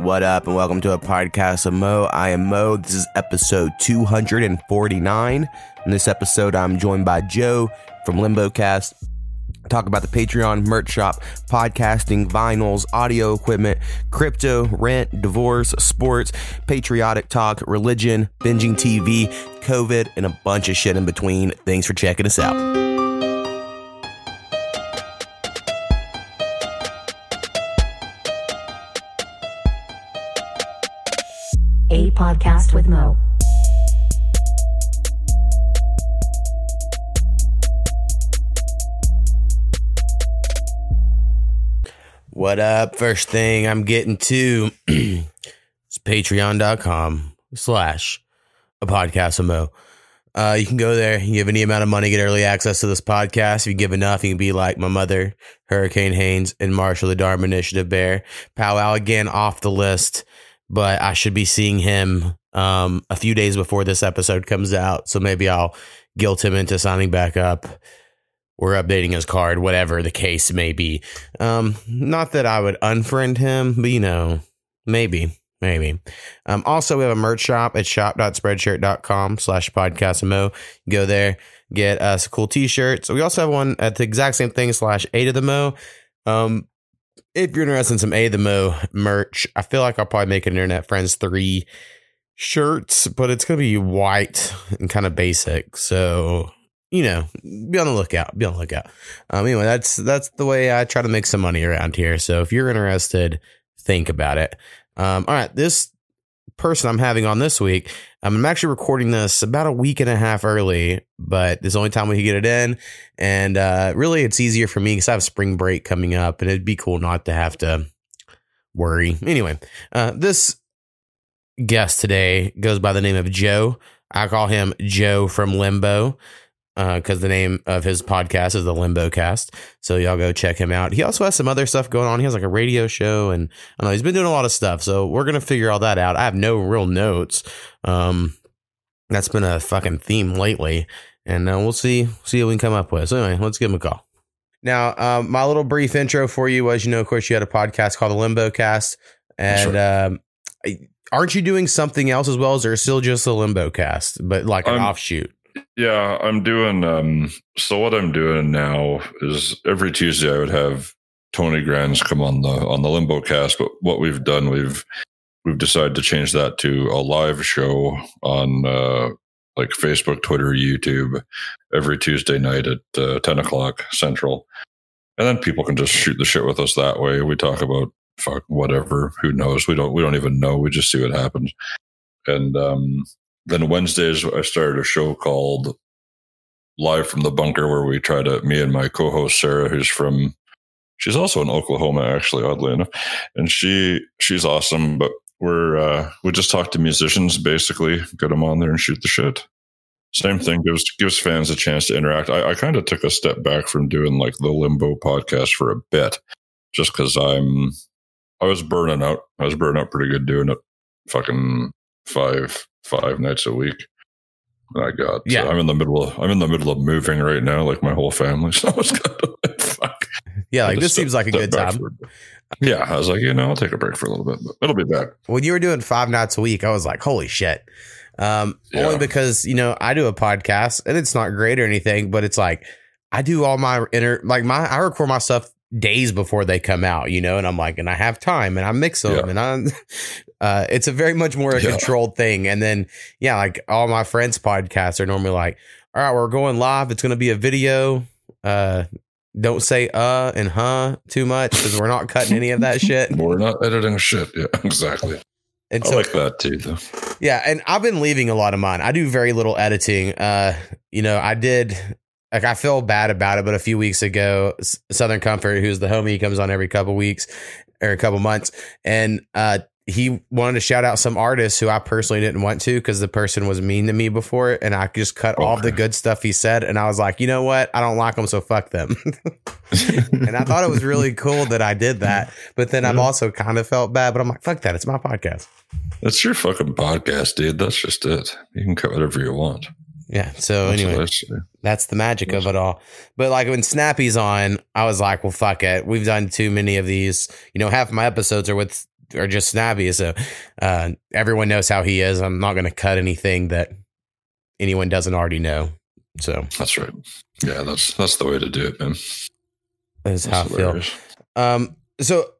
What up, and welcome to a podcast of Mo. I am Mo. This is episode 249. In this episode, I'm joined by Joe from LimboCast. Talk about the Patreon merch shop, podcasting, vinyls, audio equipment, crypto, rent, divorce, sports, patriotic talk, religion, binging TV, COVID, and a bunch of shit in between. Thanks for checking us out. Podcast with Mo. What up? First thing I'm getting to is patreon.com slash a podcast of Mo. Uh, you can go there. You give any amount of money, get early access to this podcast. If you give enough, you can be like my mother, Hurricane Haynes, and Marshall the Dharma Initiative Bear. Powwow again off the list, but I should be seeing him um, a few days before this episode comes out. So maybe I'll guilt him into signing back up or updating his card, whatever the case may be. Um, not that I would unfriend him, but you know, maybe, maybe. Um, also, we have a merch shop at shop.spreadshirt.com slash podcastmo. Go there, get us a cool t-shirts. We also have one at the exact same thing slash eight of the mo. Um, if you're interested in some A the Mo merch, I feel like I'll probably make an Internet Friends 3 shirts, but it's going to be white and kind of basic. So you know, be on the lookout. Be on the lookout. Um, anyway, that's that's the way I try to make some money around here. So if you're interested, think about it. Um, all right, this person I'm having on this week, um, I'm actually recording this about a week and a half early, but is the only time we can get it in, and uh, really, it's easier for me because I have spring break coming up, and it'd be cool not to have to worry. Anyway, uh, this guest today goes by the name of Joe. I call him Joe from Limbo because uh, the name of his podcast is the Limbo Cast. So y'all go check him out. He also has some other stuff going on. He has like a radio show, and I don't know he's been doing a lot of stuff. So we're gonna figure all that out. I have no real notes. Um, that's been a fucking theme lately, and uh, we'll see see what we can come up with. So anyway, let's give him a call. Now, um, my little brief intro for you was, you know, of course, you had a podcast called the Limbo Cast, and sure. um, aren't you doing something else as well? Is there still just the Limbo Cast, but like an I'm- offshoot? Yeah, I'm doing. Um, so what I'm doing now is every Tuesday I would have Tony Grands come on the on the Limbo Cast. But what we've done, we've we've decided to change that to a live show on uh, like Facebook, Twitter, YouTube every Tuesday night at uh, ten o'clock Central, and then people can just shoot the shit with us that way. We talk about fuck whatever. Who knows? We don't. We don't even know. We just see what happens. And um, then Wednesdays, I started a show called Live from the Bunker, where we try to, me and my co host Sarah, who's from, she's also in Oklahoma, actually, oddly enough. And she, she's awesome, but we're, uh, we just talk to musicians, basically, get them on there and shoot the shit. Same thing gives gives fans a chance to interact. I, I kind of took a step back from doing like the Limbo podcast for a bit, just because I'm I was burning out. I was burning out pretty good doing it, fucking five five nights a week. I got yeah. I'm in the middle of I'm in the middle of moving right now, like my whole family. So I was kind of like, fuck. Yeah, like this seems like a good time. For, yeah, I was like, you know, I'll take a break for a little bit, but it'll be back. When you were doing five nights a week, I was like, holy shit. Um, yeah. only because you know I do a podcast and it's not great or anything, but it's like I do all my inner like my I record my stuff days before they come out, you know, and I'm like, and I have time and I mix them yeah. and I'm, uh, it's a very much more a yeah. controlled thing. And then, yeah, like all my friends' podcasts are normally like, all right, we're going live. It's going to be a video. Uh, don't say uh and huh too much because we're not cutting any of that shit. we're not editing shit. Yeah, exactly. And I so, like that too, though. Yeah, and I've been leaving a lot of mine. I do very little editing. Uh, you know, I did like I feel bad about it, but a few weeks ago, Southern Comfort, who's the homie, he comes on every couple weeks or a couple months, and uh, he wanted to shout out some artists who I personally didn't want to because the person was mean to me before, and I just cut okay. all the good stuff he said, and I was like, you know what, I don't like them, so fuck them. and I thought it was really cool that I did that, but then I've also kind of felt bad, but I'm like, fuck that, it's my podcast. It's your fucking podcast, dude. That's just it. You can cut whatever you want. Yeah. So that's anyway, that's the magic of it all. But like when Snappy's on, I was like, well, fuck it. We've done too many of these. You know, half my episodes are with are just snappy. So uh, everyone knows how he is. I'm not going to cut anything that anyone doesn't already know. So That's right. Yeah, that's that's the way to do it, man. that's how I That's feel. Um, so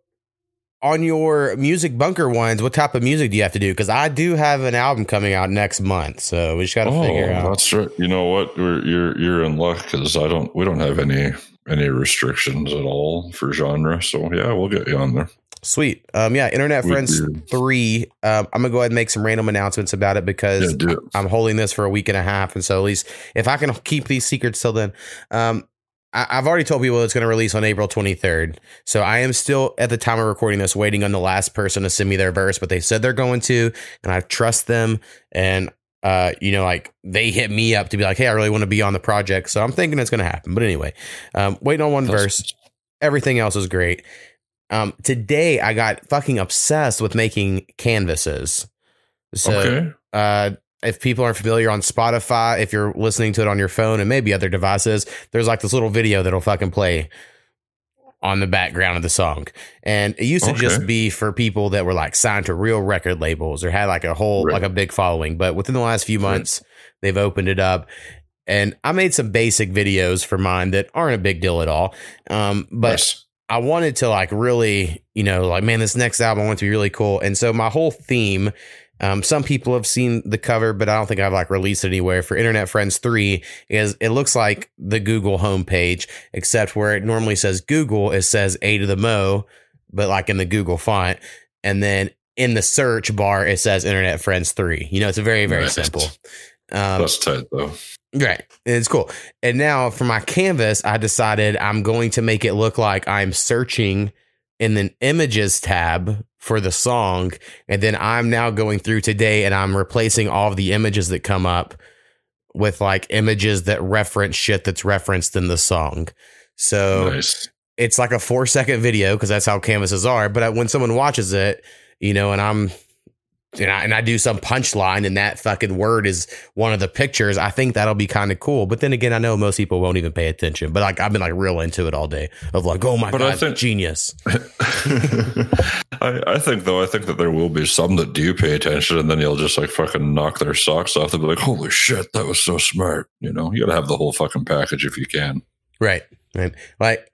on your music bunker ones, what type of music do you have to do? Because I do have an album coming out next month, so we just got to Oh, figure out. that's right. You know what? We're, you're you're in luck because I don't. We don't have any any restrictions at all for genre. So yeah, we'll get you on there. Sweet. Um, yeah, Internet Friends three. Um, I'm gonna go ahead and make some random announcements about it because Yeah, it. I'm holding this for a week and a half, and so at least if I can keep these secrets till then, um, I, I've already told people it's going to release on April 23rd. So I am still at the time of recording this waiting on the last person to send me their verse, but they said they're going to, and I trust them. And uh, you know, like they hit me up to be like, "Hey, I really want to be on the project," so I'm thinking it's going to happen. But anyway, um, waiting on one That's- verse. Everything else is great. Um, today I got fucking obsessed with making canvases. So okay. uh, if people aren't familiar on Spotify, if you're listening to it on your phone and maybe other devices, there's like this little video that'll fucking play on the background of the song. And it used to just be for people that were like signed to real record labels or had like a whole, Right. like a big following. But within the last few Right. months, they've opened it up. And I made some basic videos for mine that aren't a big deal at all. Um, but. I wanted to like really, you know, like, man, this next album I want to be really cool. And so my whole theme, um, some people have seen the cover, but I don't think I've like released it anywhere for Internet Friends 3 is it looks like the Google homepage, except where it normally says Google, it says A to the Mo, but like in the Google font. And then in the search bar, it says Internet Friends 3. You know, it's a very, very Nice. simple. Um, That's tight though. Right. It's cool. And now for my canvas, I decided I'm going to make it look like I'm searching in the images tab for the song. And then I'm now going through today and I'm replacing all of the images that come up with like images that reference shit that's referenced in the song. So nice. it's like a four second video because that's how canvases are. But uh, when someone watches it, you know, and I'm and I, and I do some punchline and that fucking word is one of the pictures, I think that'll be kind of cool. But then again, I know most people won't even pay attention. But like I've been like real into it all day of like, oh my But I god, think- genius. I, I think though, I think that there will be some that do pay attention, and then you'll just like fucking knock their socks off. They'll be like, "Holy shit, that was so smart!" You know, you got to have the whole fucking package if you can. Right. Right. Like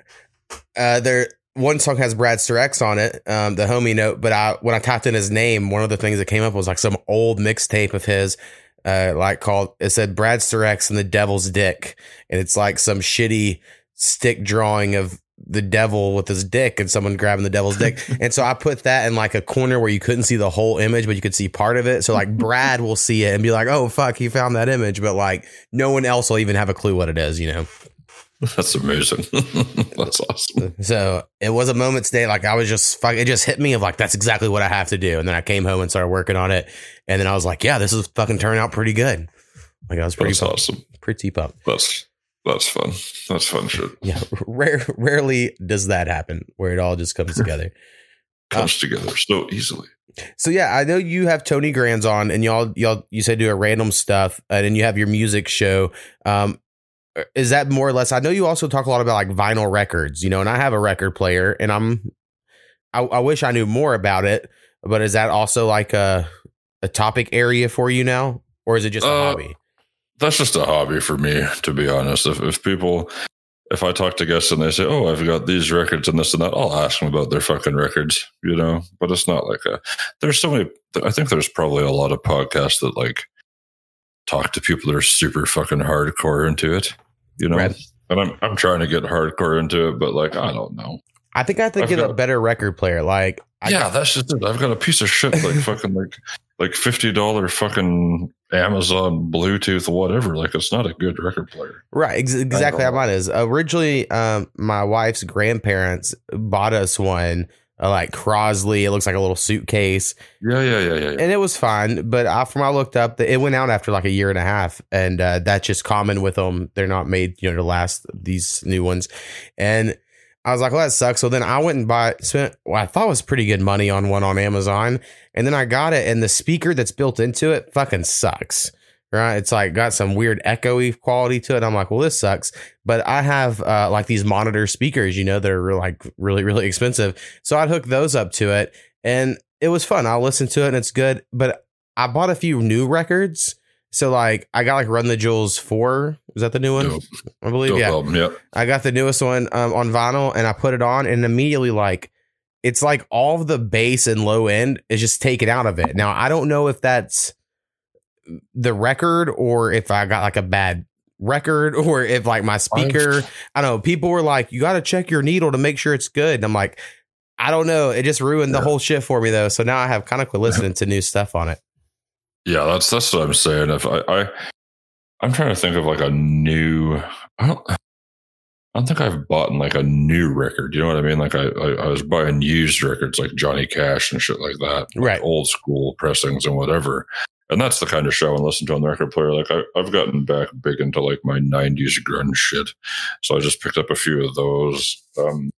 uh there one song has Brad Sturex on it, um, the homie note, but I when I typed in his name, one of the things that came up was like some old mixtape of his, uh, like called it said Brad Sturex and the Devil's Dick. And it's like some shitty stick drawing of the devil with his dick and someone grabbing the devil's dick. and so I put that in like a corner where you couldn't see the whole image, but you could see part of it. So like Brad will see it and be like, Oh fuck, he found that image, but like no one else will even have a clue what it is, you know? That's amazing. That's awesome. So it was a moment today. Like I was just it just hit me of like, that's exactly what I have to do. And then I came home and started working on it. And then I was like, yeah, this is fucking turning out pretty good. Like I was pretty That's pumped, awesome. pretty pumped. That's that's fun. That's fun shit. Yeah. Rare, rarely does that happen where it all just comes together. Comes together so easily. So yeah, I know you have Tony Grands on and y'all, y'all, you said do a random stuff and then you have your music show. Um, is that more or less? I know you also talk a lot about like vinyl records, you know, and I have a record player and I'm, I, I wish I knew more about it, but is that also like a, a topic area for you now? Or is it just a Uh, hobby? That's just a hobby for me, to be honest. If if people if I talk to guests and they say, "Oh, I've got these records and this and that," I'll ask them about their fucking records, you know. But it's not like a. There's so many. I think there's probably a lot of podcasts that like talk to people that are super fucking hardcore into it, you know. Right. And I'm I'm trying to get hardcore into it, but like I don't know. I think I have to I've get a better record player. Like, I, yeah, that's just it. I've got a piece of shit like fucking like like fifty dollar fucking Amazon Bluetooth whatever. Like it's not a good record player. Right, ex- exactly how mine is. Originally, um, my wife's grandparents bought us one, uh, like Crosley. It looks like a little suitcase, Yeah, yeah, yeah, yeah. yeah. and it was fine. But I, from I looked up, it went out after like a year and a half, and uh, that's just common with them. They're not made, you know, to last these new ones. And I was like, well, that sucks. So then I went and bought, spent what I thought was pretty good money on one on Amazon, and then I got it, and the speaker that's built into it fucking sucks. Right, it's like got some weird echoey quality to it. I'm like, well, this sucks. But I have uh, like these monitor speakers, you know, that are like really, really expensive. So I'd hook those up to it, and it was fun. I listened to it and it's good. But I bought a few new records. So like I got like Run the Jewels four. Is that the new one? I believe. Dope yeah. album, yeah. I got the newest one um, on vinyl and I put it on and immediately like it's like all the bass and low end is just taken out of it. Now I don't know if that's the record or if I got like a bad record or if like my speaker I don't know people were like you got to check your needle to make sure it's good and I'm like I don't know it just ruined the Yeah. whole shit for me though so now I have kind of quit listening to new stuff on it Yeah, that's that's what I'm saying. If I, I I'm trying to think of like a new I don't I don't think I've bought like a new record. You know what I mean? Like I, I, I was buying used records like Johnny Cash and shit like that. like Right. Old school pressings and whatever. And that's the kind of show I listen to on the record player. Like I, I've gotten back big into like my '90s grunge shit, so I just picked up a few of those. Um,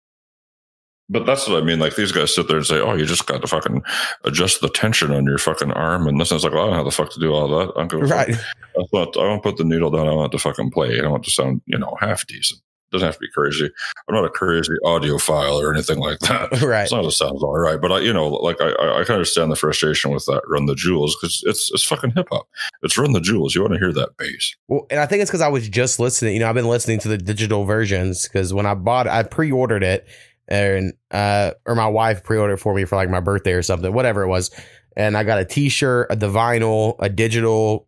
but that's what I mean. Like these guys sit there and say, "Oh, you just got to fucking adjust the tension on your fucking arm," and this is like, well, I don't know how the fuck to do all that. I'm going right I thought I want to put the needle down. I want to fucking play. I don't want to sound, you know, half decent. Doesn't have to be crazy. I'm not a crazy audiophile or anything like that. right As long as it sounds all right. But I, you know, like I, I, I can understand the frustration with that Run the Jewels because it's it's fucking hip hop. It's Run the Jewels. You want to hear that bass. Well, and I think it's because I was just listening. You know, I've been listening to the digital versions because when I bought it, I pre-ordered it, and uh, or my wife pre-ordered it for me for like my birthday or something, whatever it was. And I got a T-shirt, a the vinyl, a digital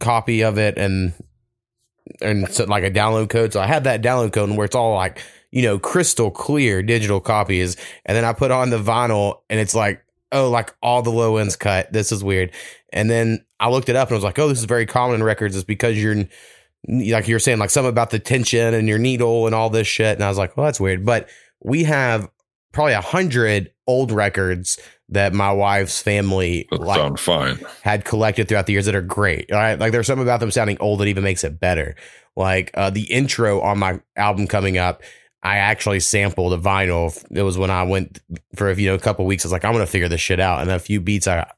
copy of it, and and so like a download code. So I had that download code and where it's all like you know crystal clear digital copies, and then I put on the vinyl, and it's like oh, like all the low ends cut. This is weird. And then I looked it up and I was like, oh, this is very common in records. It's because you're like you're saying like something about the tension and your needle and all this shit. And I was like, well, that's weird. But we have probably a hundred old records that my wife's family That like sound fine. had collected throughout the years that are great. All right. Like there's something about them sounding old that even makes it better. Like uh, the intro on my album coming up, I actually sampled a vinyl. It was when I went for you know a couple weeks. I was like, I'm gonna figure this shit out. And a few beats I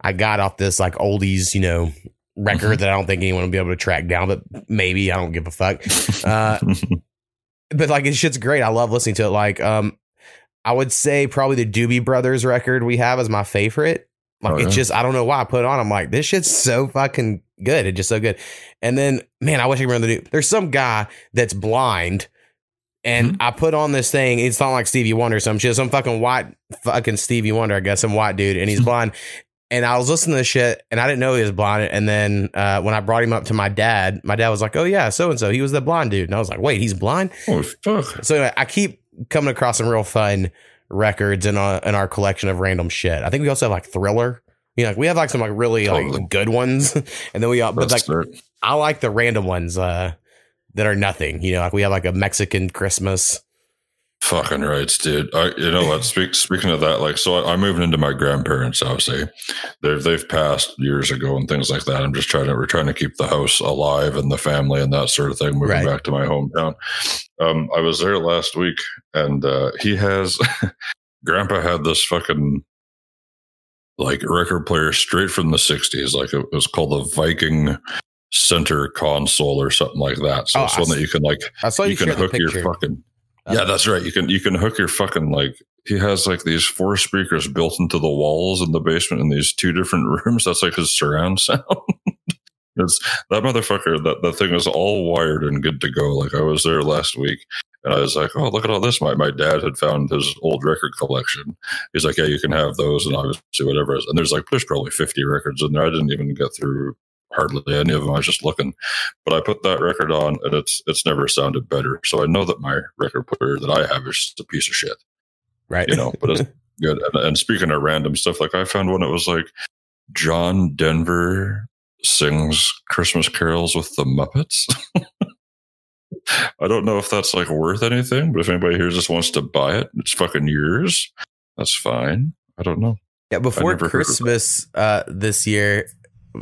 I got off this like oldies, you know, record that I don't think anyone will be able to track down, but maybe I don't give a fuck. Uh, but like it's shit's great. I love listening to it. Like um, I would say probably the Doobie Brothers record we have is my favorite. Like Oh, it's just I don't know why I put it on. I'm like this shit's so fucking good. It's just so good. And then man, I wish I could remember the new. There's some guy that's blind. And Hmm. I put on this thing. It's not like Stevie Wonder or some shit. Some fucking white, fucking Stevie Wonder, I guess, some white dude, and he's blind. And I was listening to this shit, and I didn't know he was blind. And then uh, when I brought him up to my dad, my dad was like, "Oh yeah, so and so, he was the blind dude." And I was like, "Wait, he's blind?" oh fuck. So anyway, I keep coming across some real fun records in our in our collection of random shit. I think we also have like Thriller. You know, like we have like some like really Totally. like good ones, and then we all, but That's like. I like the random ones uh, that are nothing. You know, like we have like a Mexican Christmas. Fucking rights, dude. I, you know what? Speak, speaking of that, like, so I, I'm moving into my grandparents' house. Eh? They've they've passed years ago and things like that. I'm just trying to we're trying to keep the house alive and the family and that sort of thing. Moving Right. back to my hometown. Um, I was there last week, and uh, he has Grandpa had this fucking like record player straight from the '60s. Like it was called the Viking Center console or something like that. So Oh, it's I one that you can like I saw you, you can hook your fucking Uh, yeah that's right. You can you can hook your fucking like he has like these four speakers built into the walls in the basement in these two different rooms. That's like his surround sound. It's that motherfucker that the thing is all wired and good to go. Like i was there last week and i was like oh look at all this. My, my dad had found his old record collection. He's like yeah you can have those and obviously whatever and there's like there's probably 50 records in there. I didn't even get through hardly any of them i was just looking but I put that record on and it's it's never sounded better. So I know that my record player that I have is just a piece of shit, right? you know, but it's good. And, and speaking of random stuff, like I found one that was like John Denver sings Christmas carols with the Muppets. I don't know if that's like worth anything, but if anybody here just wants to buy it, it's fucking yours. That's fine. I don't know. Yeah, before never heard of Christmas uh, this year,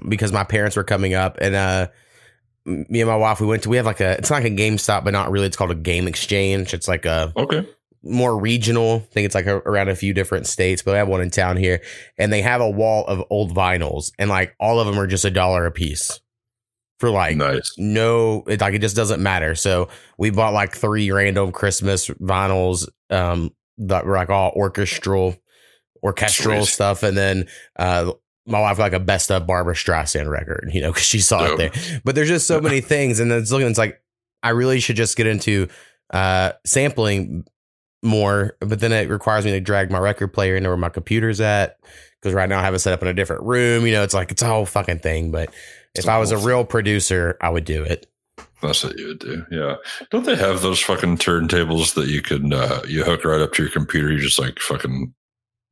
because my parents were coming up, and uh, me and my wife, we went to. We have like a. It's not like a GameStop, but not really. It's called a Game Exchange. It's like a Okay. more regional. I think it's like a, around a few different states, but we have one in town here, and they have a wall of old vinyls, and like all of them are just a dollar a piece for like nice. no it like it just doesn't matter so we bought like three random christmas vinyls um that were like all orchestral orchestral Sweet. stuff, and then uh, my wife got, like a best of Barbra Streisand record, you know, because she saw Dope. it there. But there's just so many things, and then it's looking, it's like I really should just get into uh, sampling more, but then it requires me to drag my record player into where my computer's at. Because right now I have it set up in a different room. You know, it's like it's a whole fucking thing. But It's if I was a real producer, I would do it. That's what you would do. Yeah. Don't they have those fucking turntables that you can uh you hook right up to your computer? You just like fucking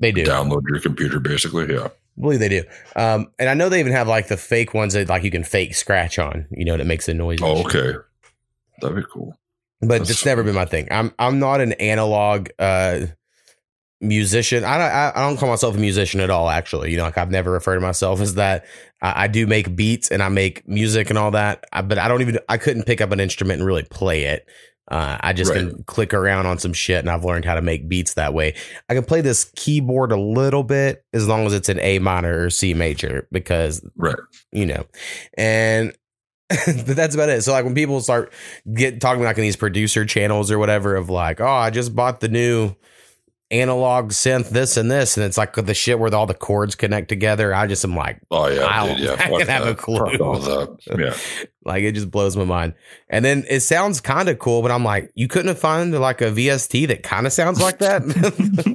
They do. download your computer basically. Yeah. I believe they do. Um, and I know they even have like the fake ones that like you can fake scratch on, you know, that makes a noise. Oh, okay. That'd be cool. But That's- it's never been my thing. I'm I'm not an analog uh musician. I don't I, don't call myself a musician at all. Actually, you know, like I've never referred to myself as that. I, I do make beats and I make music and all that, I, but I don't even I couldn't pick up an instrument and really play it. Uh, I just can click around on some shit, and I've learned how to make beats that way. I can play this keyboard a little bit as long as it's an A minor or C major because Right. you know, and but that's about it. So like when people start get talking like in these producer channels or whatever of like, oh, I just bought the new analog synth, this and this, and it's like the shit where all the chords connect together. I just am like, Oh yeah. I don't yeah. fucking fuck have a clue. Yeah. like it just blows my mind. And then it sounds kind of cool, but I'm like, you couldn't have found like a VST that kind of sounds like that.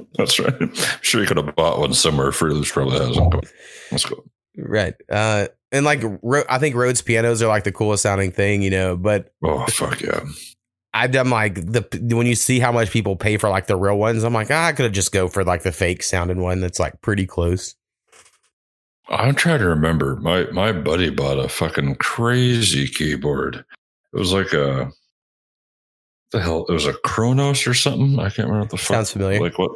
That's right. I'm sure you could have bought one somewhere. Fruit Loops probably hasn't. But let's go. right. Uh, and like, Ro- I think Rhodes pianos are like the coolest sounding thing, you know, but Oh fuck yeah. I've done like the when you see how much people pay for like the real ones, I'm like, ah, I could have just go for like the fake sounding one that's like pretty close. I'm trying to remember. My my buddy bought a fucking crazy keyboard. It was like a the hell. It was a Kronos or something. I can't remember what the fuck. Sounds familiar. Like what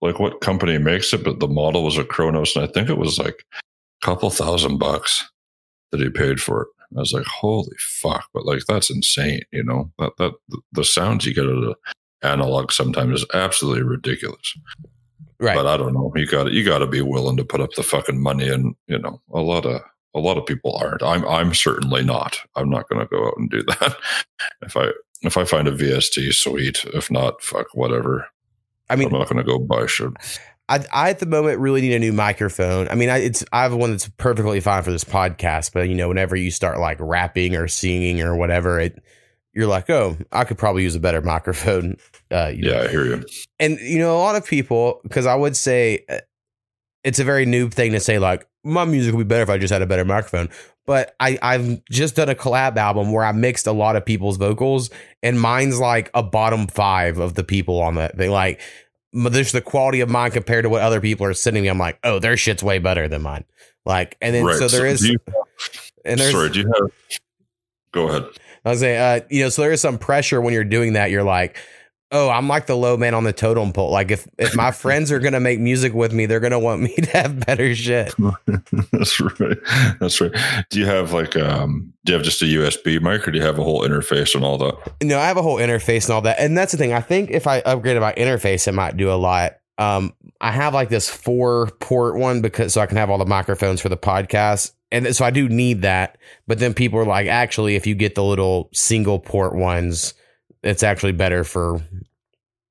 like what company makes it, but the model was a Kronos, and I think it was like a couple thousand bucks that he paid for it. I was like, holy fuck! But like that's insane. You know that that the sounds you get out of analog sometimes is absolutely ridiculous Right. but I don't know. You got to you got to be willing to put up the fucking money, and you know, a lot of a lot of people aren't. I'm I'm certainly not. I'm not going to go out and do that. if I if I find a VST, sweet. If not, fuck whatever. I mean, I'm not going to go buy shit. I, I at the moment really need a new microphone. I mean, I, it's I have one that's perfectly fine for this podcast, but you know, whenever you start like rapping or singing or whatever, it you're like, oh, I could probably use a better microphone. Uh, you know. Yeah, I hear you. and you know, a lot of people, because I would say uh, it's a very noob thing to say, like my music would be better if I just had a better microphone. But I I've just done a collab album where I mixed a lot of people's vocals, and mine's like a bottom five of the people on that. They like there's the quality of mine compared to what other people are sending me. I'm like, oh, their shit's way better than mine. Like, and then right. so there is, do you, and there's, sorry, do you have? Go ahead. I was saying, uh, you know, so there is some pressure when you're doing that. You're like, oh, I'm like the low man on the totem pole. Like, if if my friends are gonna make music with me, they're gonna want me to have better shit. That's right. That's right. Do you have like um? Do you have just a USB mic, or do you have a whole interface and all that? No, I have a whole interface and all that, and that's the thing. I think if I upgraded my interface, it might do a lot. Um, I have like this four port one because so I can have all the microphones for the podcast, and so I do need that. But then people are like, actually, if you get the little single port ones, it's actually better for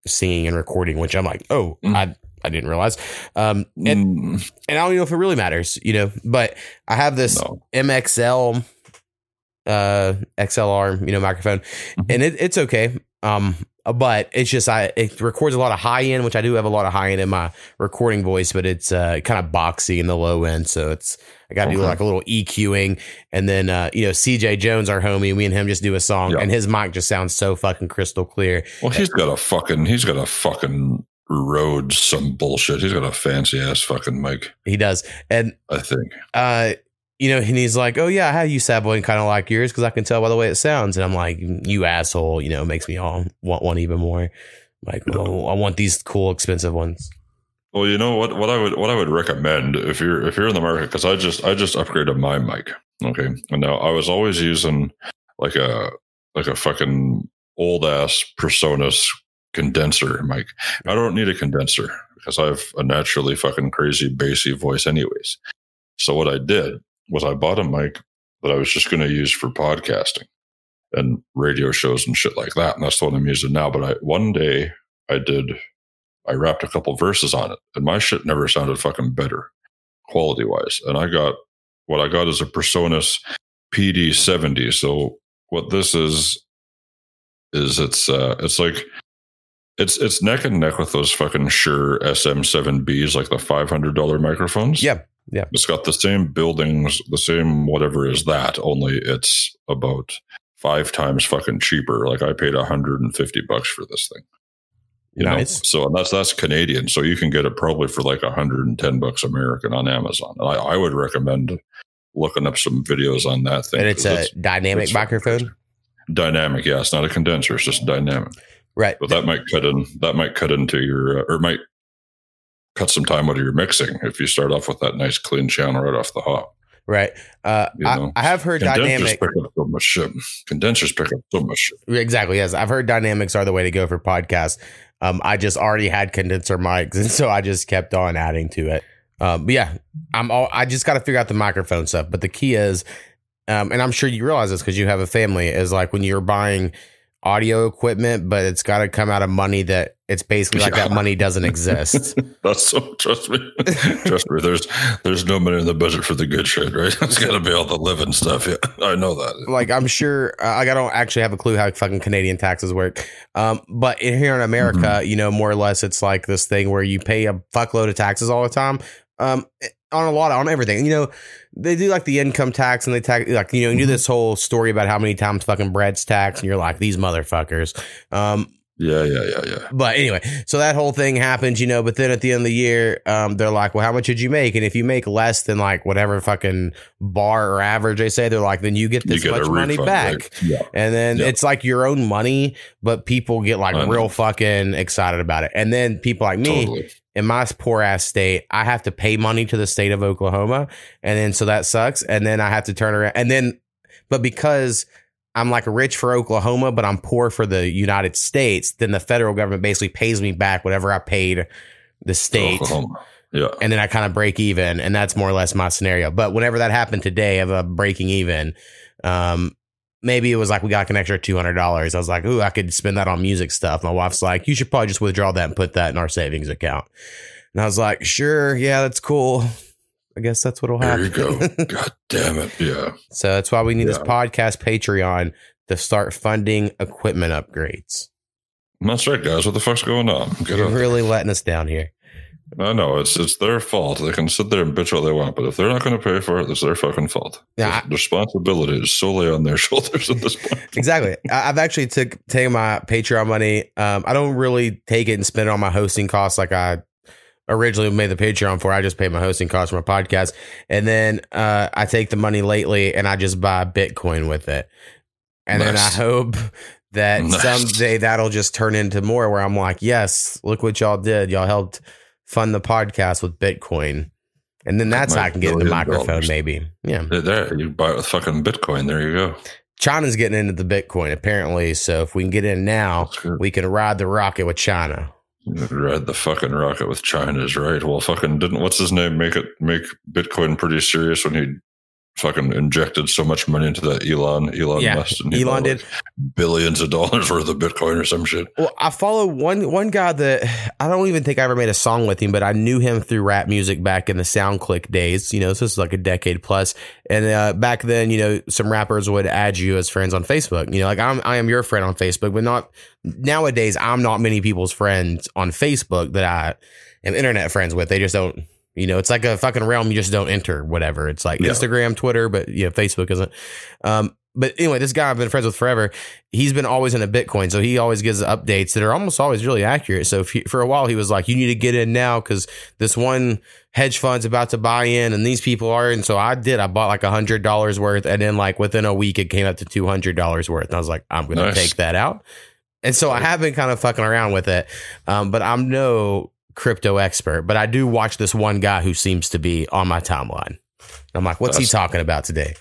singing and recording. Which I'm like, oh, Mm. I I didn't realize. Um, and Mm, and I don't know if it really matters, you know. But I have this no. MXL uh XLR, you know, microphone. Mhm. And it, it's okay. Um but it's just I it records a lot of high end, which I do have a lot of high end in my recording voice, but it's uh kind of boxy in the low end, so it's I got to do like a little EQing and then uh you know CJ Jones our homie, me and him just do a song Yeah. and his mic just sounds so fucking crystal clear. Well, he's got a fucking. He's got a fucking Rode some bullshit. He's got a fancy ass fucking mic. He does. And I think. uh you know, and he's like, "Oh yeah, I use Savoy and kind of like yours because I can tell by the way it sounds." And I'm like, "You asshole!" You know, it makes me all want one even more. Like, oh, I want these cool, expensive ones. Well, you know what? What I would what I would recommend if you're if you're in the market because I just I just upgraded my mic. Okay, and now I was always using like a like a fucking old ass Personas condenser mic. I don't need a condenser because I have a naturally fucking crazy bassy voice, anyways. So what I did was I bought a mic that I was just going to use for podcasting and radio shows and shit like that, and that's the one I'm using now. But I one day I did I rapped a couple verses on it, and my shit never sounded fucking better quality wise. And I got what I got is a Personas PD seventy. So what this is is it's uh it's like it's it's neck and neck with those fucking Shure SM7Bs, like the five hundred dollar microphones. Yeah, yeah. It's got the same buildings, the same whatever is that. Only it's about five times fucking cheaper. Like I paid hundred and fifty bucks for this thing. You Nice. know, so and that's that's Canadian, so you can get it probably for like hundred and ten bucks American on Amazon. And I, I would recommend looking up some videos on that thing. And it's a dynamic it's- microphone, dynamic. Yeah, it's not a condenser; it's just dynamic. right? But that might cut in. That might cut into your, uh, or might cut some time out of your mixing if you start off with that nice clean channel right off the hop. Right. Uh, You I, know, I have heard Condensers dynamic. pick up so much shit. Condensers pick up so much shit. Exactly. Yes, I've heard dynamics are the way to go for podcasts. Um, I just already had condenser mics, and so I just kept on adding to it. Um, but yeah, I'm all. I just got to figure out the microphone stuff. But the key is, um, and I'm sure you realize this because you have a family, is like when you're buying audio equipment, but it's got to come out of money that it's basically like Yeah. that money doesn't exist. That's so. Trust me. trust me. There's there's no money in the budget for the good shit, right? It's got to be all the living stuff. Yeah, I know that. like I'm sure like I don't actually have a clue how fucking Canadian taxes work. Um, but in, here in America, Mm-hmm. you know, more or less, it's like this thing where you pay a fuckload of taxes all the time. Um, on a lot on everything. You know, they do like the income tax and they tax like you know, you do Mm-hmm. this whole story about how many times fucking bread's taxed, and you're like these motherfuckers. Um, Yeah, yeah, yeah, yeah. but anyway, so that whole thing happens, you know. But then at the end of the year, um, they're like, "Well, how much did you make?" And if you make less than like whatever fucking bar or average they say, they're like, "Then you get You this get much money back." Yeah. And then Yeah. it's like your own money, but people get like real fucking excited about it. And then people like me Totally. In my poor ass state, I have to pay money to the state of Oklahoma. And then so that sucks. And then I have to turn around. And then, but because I'm like rich for Oklahoma, but I'm poor for the United States, then the federal government basically pays me back whatever I paid the state Oklahoma. Yeah. and then I kind of break even, and that's more or less my scenario. But whenever that happened today of a breaking even, um, maybe it was like we got like an extra two hundred dollars. I was like, ooh, I could spend that on music stuff. My wife's like, you should probably just withdraw that and put that in our savings account. And I was like, sure, yeah, that's cool. I guess that's what'll There happen. you go. God damn it. Yeah. so that's why we need this podcast Patreon to start funding equipment upgrades. That's right, guys. What the fuck's going on? Get You're really letting us down here. I know it's it's their fault. They can sit there and bitch all they want, but if they're not going to pay for it, it's their fucking fault. Yeah, the responsibility is solely on their shoulders at this point. exactly. I've actually took taken my Patreon money. Um, I don't really take it and spend it on my hosting costs like I originally made the Patreon for. I just pay my hosting costs for my podcast, and then uh, I take the money lately and I just buy Bitcoin with it, and then I hope that Nice. someday that'll just turn into more where I'm like, yes, look what y'all did. Y'all helped fund the podcast with Bitcoin. And then that's how I can get into Million microphone, dollars. maybe. Yeah. Yeah, There, you buy it with fucking Bitcoin. There you go. China's getting into the Bitcoin apparently. So if we can get in now, we can ride the rocket with China. Ride the fucking rocket with China's right. Well, fucking didn't what's his name make it make Bitcoin pretty serious when he fucking injected so much money into that Elon Elon Yeah, Musk Elon did. like, billions of dollars worth of Bitcoin or some shit. Well, I follow one one guy that I don't even think I ever made a song with him, but I knew him through rap music back in the SoundClick days. You know, so this is like a decade plus. And uh, back then, you know, some rappers would add you as friends on Facebook. You know, like I'm I am your friend on Facebook, but not nowadays. I'm not many people's friends on Facebook that I am internet friends with. They just don't. You know, it's like a fucking realm you just don't enter. Whatever. It's like Yeah. Instagram, Twitter, but you know, Facebook isn't. Um, but anyway, this guy I've been friends with forever. He's been always into Bitcoin, so he always gives updates that are almost always really accurate. So if he, for a while he was like, "You need to get in now because this one hedge fund's about to buy in, and these people are." And so I did. I bought like a hundred dollars worth, and then like within a week it came up to two hundred dollars worth. And I was like, "I'm going to take that out." And so I have been kind of fucking around with it, um, but I'm no crypto expert. But I do watch this one guy who seems to be on my timeline. I'm like, "What's he talking about today?"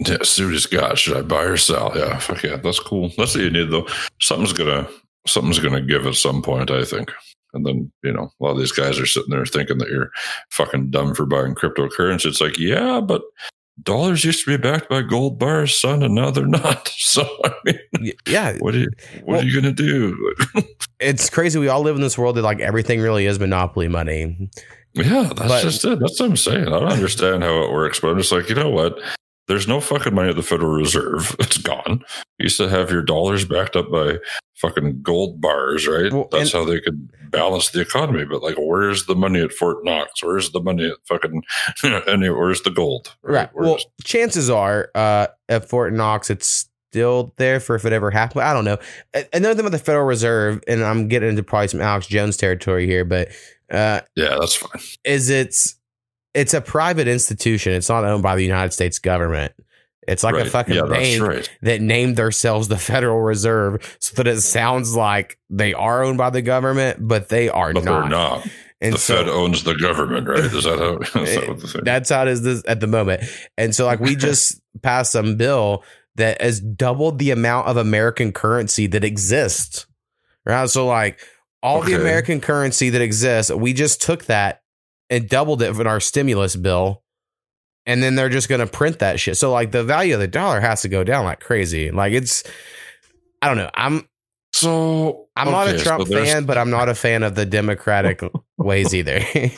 Yeah, suit is God. Should I buy or sell? Yeah, fuck yeah, that's cool. That's what you need though. Something's gonna something's gonna give at some point, I think. And then you know, a lot of these guys are sitting there thinking that you're fucking dumb for buying cryptocurrency. It's like, yeah, but dollars used to be backed by gold bars, son, and now they're not. So I mean, Yeah, what are you what Well- are you gonna do? it's crazy. We all live in this world that like everything really is monopoly money. yeah, that's But- just it. That's what I'm saying. I don't understand how it works, but I'm just like, you know what? There's no fucking money at the Federal Reserve. It's gone. You used to have your dollars backed up by fucking gold bars, right? Well, That's and- how they could balance the economy. But like, where's the money at Fort Knox? Where's the money at fucking any? Where's the gold? Right. Where's- Well, chances are uh, at Fort Knox, it's still there for if it ever happened. I don't know. Another thing about the Federal Reserve, and I'm getting into probably some Alex Jones territory here, but uh, yeah, that's fine. is it's it's a private institution. It's not owned by the United States government. It's like a fucking yeah, bank right. that named themselves the Federal Reserve so that it sounds like they are owned by the government, but they are But not. they're not. And the so- Fed owns the government, right? Is that how? Is that what the thing? That's how it is this at the moment. And so like we just passed some bill that has doubled the amount of American currency that exists. Right. So like all the American currency that exists, we just took that and doubled it in our stimulus bill. And then they're just gonna print that shit. So like the value of the dollar has to go down like crazy. Like it's I don't know. I'm so I'm not a okay, so Trump fan, but I'm not a fan of the Democratic ways either.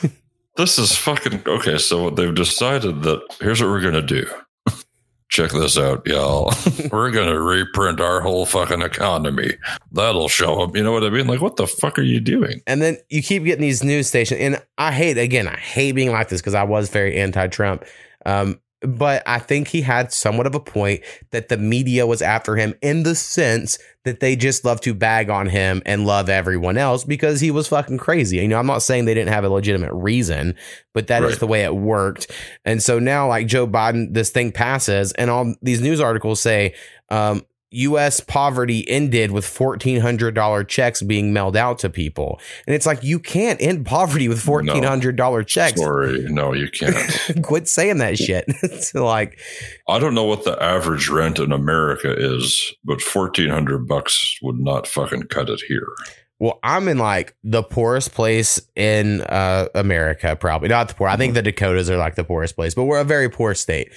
This is fucking okay. So they've decided that here's what we're gonna do. Check this out, y'all. we're gonna reprint our whole fucking economy. That'll show them. You know what I mean? Like, what the fuck are you doing? And then you keep getting these news stations, and I hate again, I hate being like this because I was very anti-Trump. Um, but I think he had somewhat of a point that the media was after him in the sense that they just love to bag on him and love everyone else because he was fucking crazy. You know, I'm not saying they didn't have a legitimate reason, but that is Right. the way it worked. And so now, like Joe Biden, this thing passes, and all these news articles say, um, U.S. poverty ended with fourteen hundred dollar checks being mailed out to people, and it's like you can't end poverty with fourteen hundred dollar checks. Sorry, no, you can't. Quit saying that shit. it's like I don't know what the average rent in America is, but fourteen hundred bucks would not fucking cut it here. Well, I'm in like the poorest place in uh, America, probably not the poor. I think the Dakotas are like the poorest place, but we're a very poor state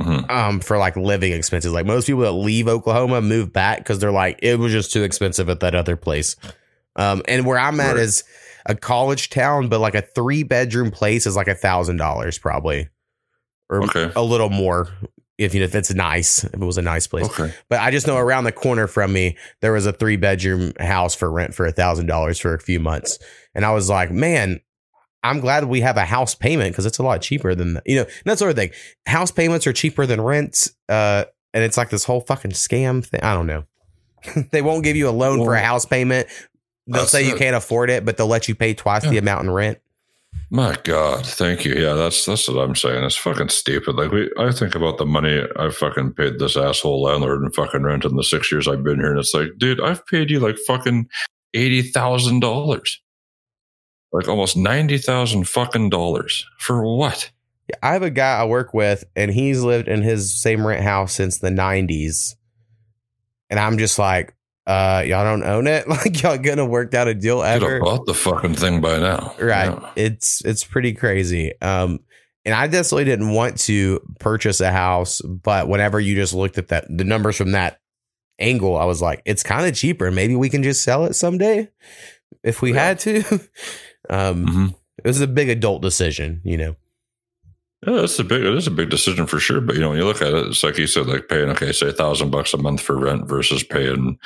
Mhm. um, for like living expenses. Like most people that leave Oklahoma move back because they're like it was just too expensive at that other place. Um, and where I'm at Right. is a college town, but like a three bedroom place is like a thousand dollars probably, or Okay. a little more if you know if it's nice. If it was a nice place, Okay. but I just know around the corner from me, there was a three bedroom house for rent for a thousand dollars for a few months. And I was like, man, I'm glad we have a house payment because it's a lot cheaper than, you know, and that sort of thing. House payments are cheaper than rent. Uh, and it's like this whole fucking scam thing. I don't know. they won't give you a loan for a house payment. They'll say you it. can't afford it, but they'll let you pay twice the amount in rent. My God, thank you. Yeah, that's that's what I'm saying. It's fucking stupid. Like we, I think about the money I fucking paid this asshole landlord and fucking rent in the six years I've been here, and it's like, dude, I've paid you like fucking eighty thousand dollars, like almost ninety thousand fucking dollars for what? I have a guy I work with, and he's lived in his same rent house since the '90s, and I'm just like, uh, y'all don't own it. Like y'all gonna work out a deal Could ever? have bought the fucking thing by now, Right. Yeah. It's it's pretty crazy. Um, and I definitely didn't want to purchase a house, but whenever you just looked at that the numbers from that angle, I was like, it's kind of cheaper. Maybe we can just sell it someday if we Yeah. had to. um, Mhm. it was a big adult decision, you know. Yeah, that's a big. Is a big decision for sure. But you know, when you look at it, it's like you said, like paying okay, say a thousand bucks a month for rent versus paying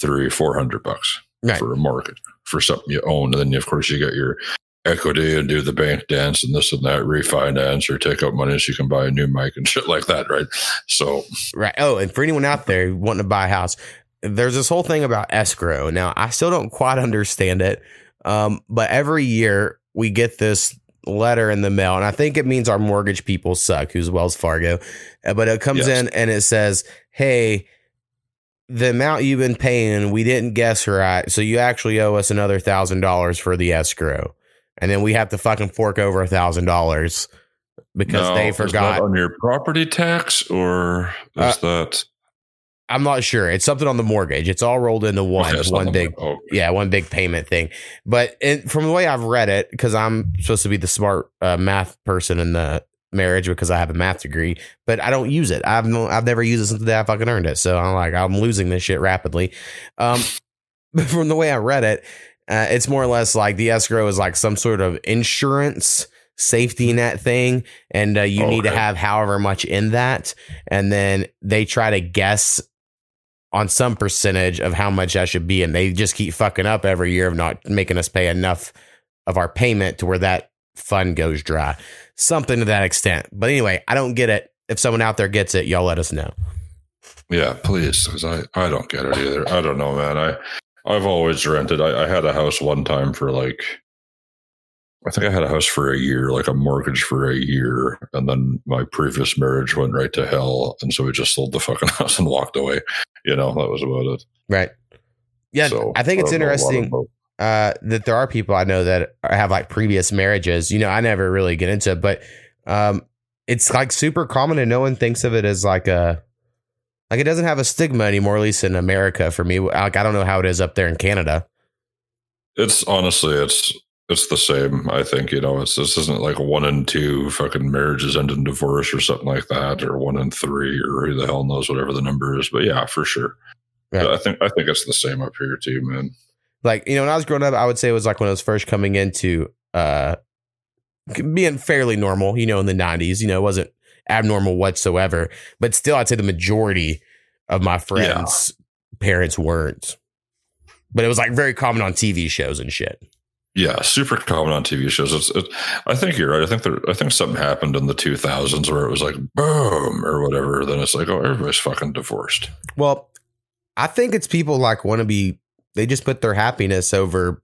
three, four hundred bucks Right. for a mortgage for something you own, and then of course you got your equity and do the bank dance and this and that, refinance or take out money so you can buy a new mic and shit like that, right? So Right. Oh, and for anyone out there wanting to buy a house, there's this whole thing about escrow. Now, I still don't quite understand it, um, but every year we get this letter in the mail, and I think it means our mortgage people suck, who's Wells Fargo. Uh, But it comes Yes. in and it says, "Hey." The amount you've been paying, we didn't guess right. So you actually owe us another thousand dollars for the escrow. And then we have to fucking fork over a thousand dollars because now, they is that forgot. on your property tax or is that I'm not sure. It's something on the mortgage. It's all rolled into one okay, one big oh, yeah, one big payment thing. But it, from the way I've read it, because I'm supposed to be the smart uh, math person in the marriage because I have a math degree, but I don't use it. I've no, I've never used it since the day I fucking earned it. So I'm like, I'm losing this shit rapidly. Um, but from the way I read it, uh, it's more or less like the escrow is like some sort of insurance safety net thing, and uh, you need to have however much in that, and then they try to guess on some percentage of how much that should be, and they just keep fucking up every year of not making us pay enough of our payment to where that fund goes dry, something to that extent. But anyway, I don't get it. If someone out there gets it, y'all let us know. Yeah, please, because I I don't get it either. I don't know, man. I I've always rented. I, I had a house one time for like. I think I had a house for a year, like a mortgage for a year, and then my previous marriage went right to hell, and so we just sold the fucking house and walked away. You know, that was about it. Right. Yeah, So, I think it's don't know a lot interesting. uh, that there are people I know that have like previous marriages. You know, I never really get into it, but um, it's like super common and no one thinks of it as like a like it doesn't have a stigma anymore, at least in America for me. Like I don't know how it is up there in Canada. It's honestly, it's it's the same. I think you know, it's this isn't like one and two fucking marriages end in divorce or something like that, or one and three, or who the hell knows whatever the number is. But yeah, for sure. Right. I think I think it's the same up here too, man. Like you know, when I was growing up, I would say it was like when I was first coming into uh being fairly normal. You know, in the '90s, you know, it wasn't abnormal whatsoever, but still, I'd say the majority of my friends' parents weren't. But it was like very common on TV shows and shit. Yeah, super common on TV shows. It's, it, I think you're right. I think there, I think something happened in the 2000s where it was like boom or whatever. Then it's like, oh, everybody's fucking divorced. Well, I think it's people like want to be. They just put their happiness over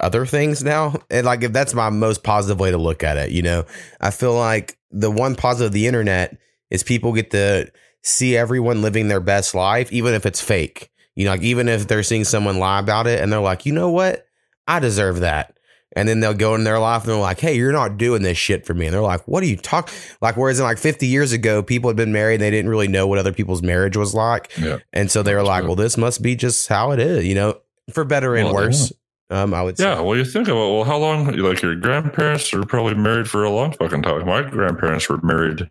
other things now, and like if that's my most positive way to look at it. You know, I feel like the one positive of the internet is people get to see everyone living their best life, even if it's fake. You know, like even if they're seeing someone lie about it, and they're like, you know what, I deserve that. And then they'll go in their life and they're like, hey, you're not doing this shit for me. And they're like, what are you talking? Like, whereas in like 50 years ago, people had been married and they didn't really know what other people's marriage was like. Yeah. And so they were like, well, this must be just how it is, you know, for better and Well, worse. Um, I would say. Yeah. Well, you think about well, how long? Like your grandparents are probably married for a long fucking time. My grandparents were married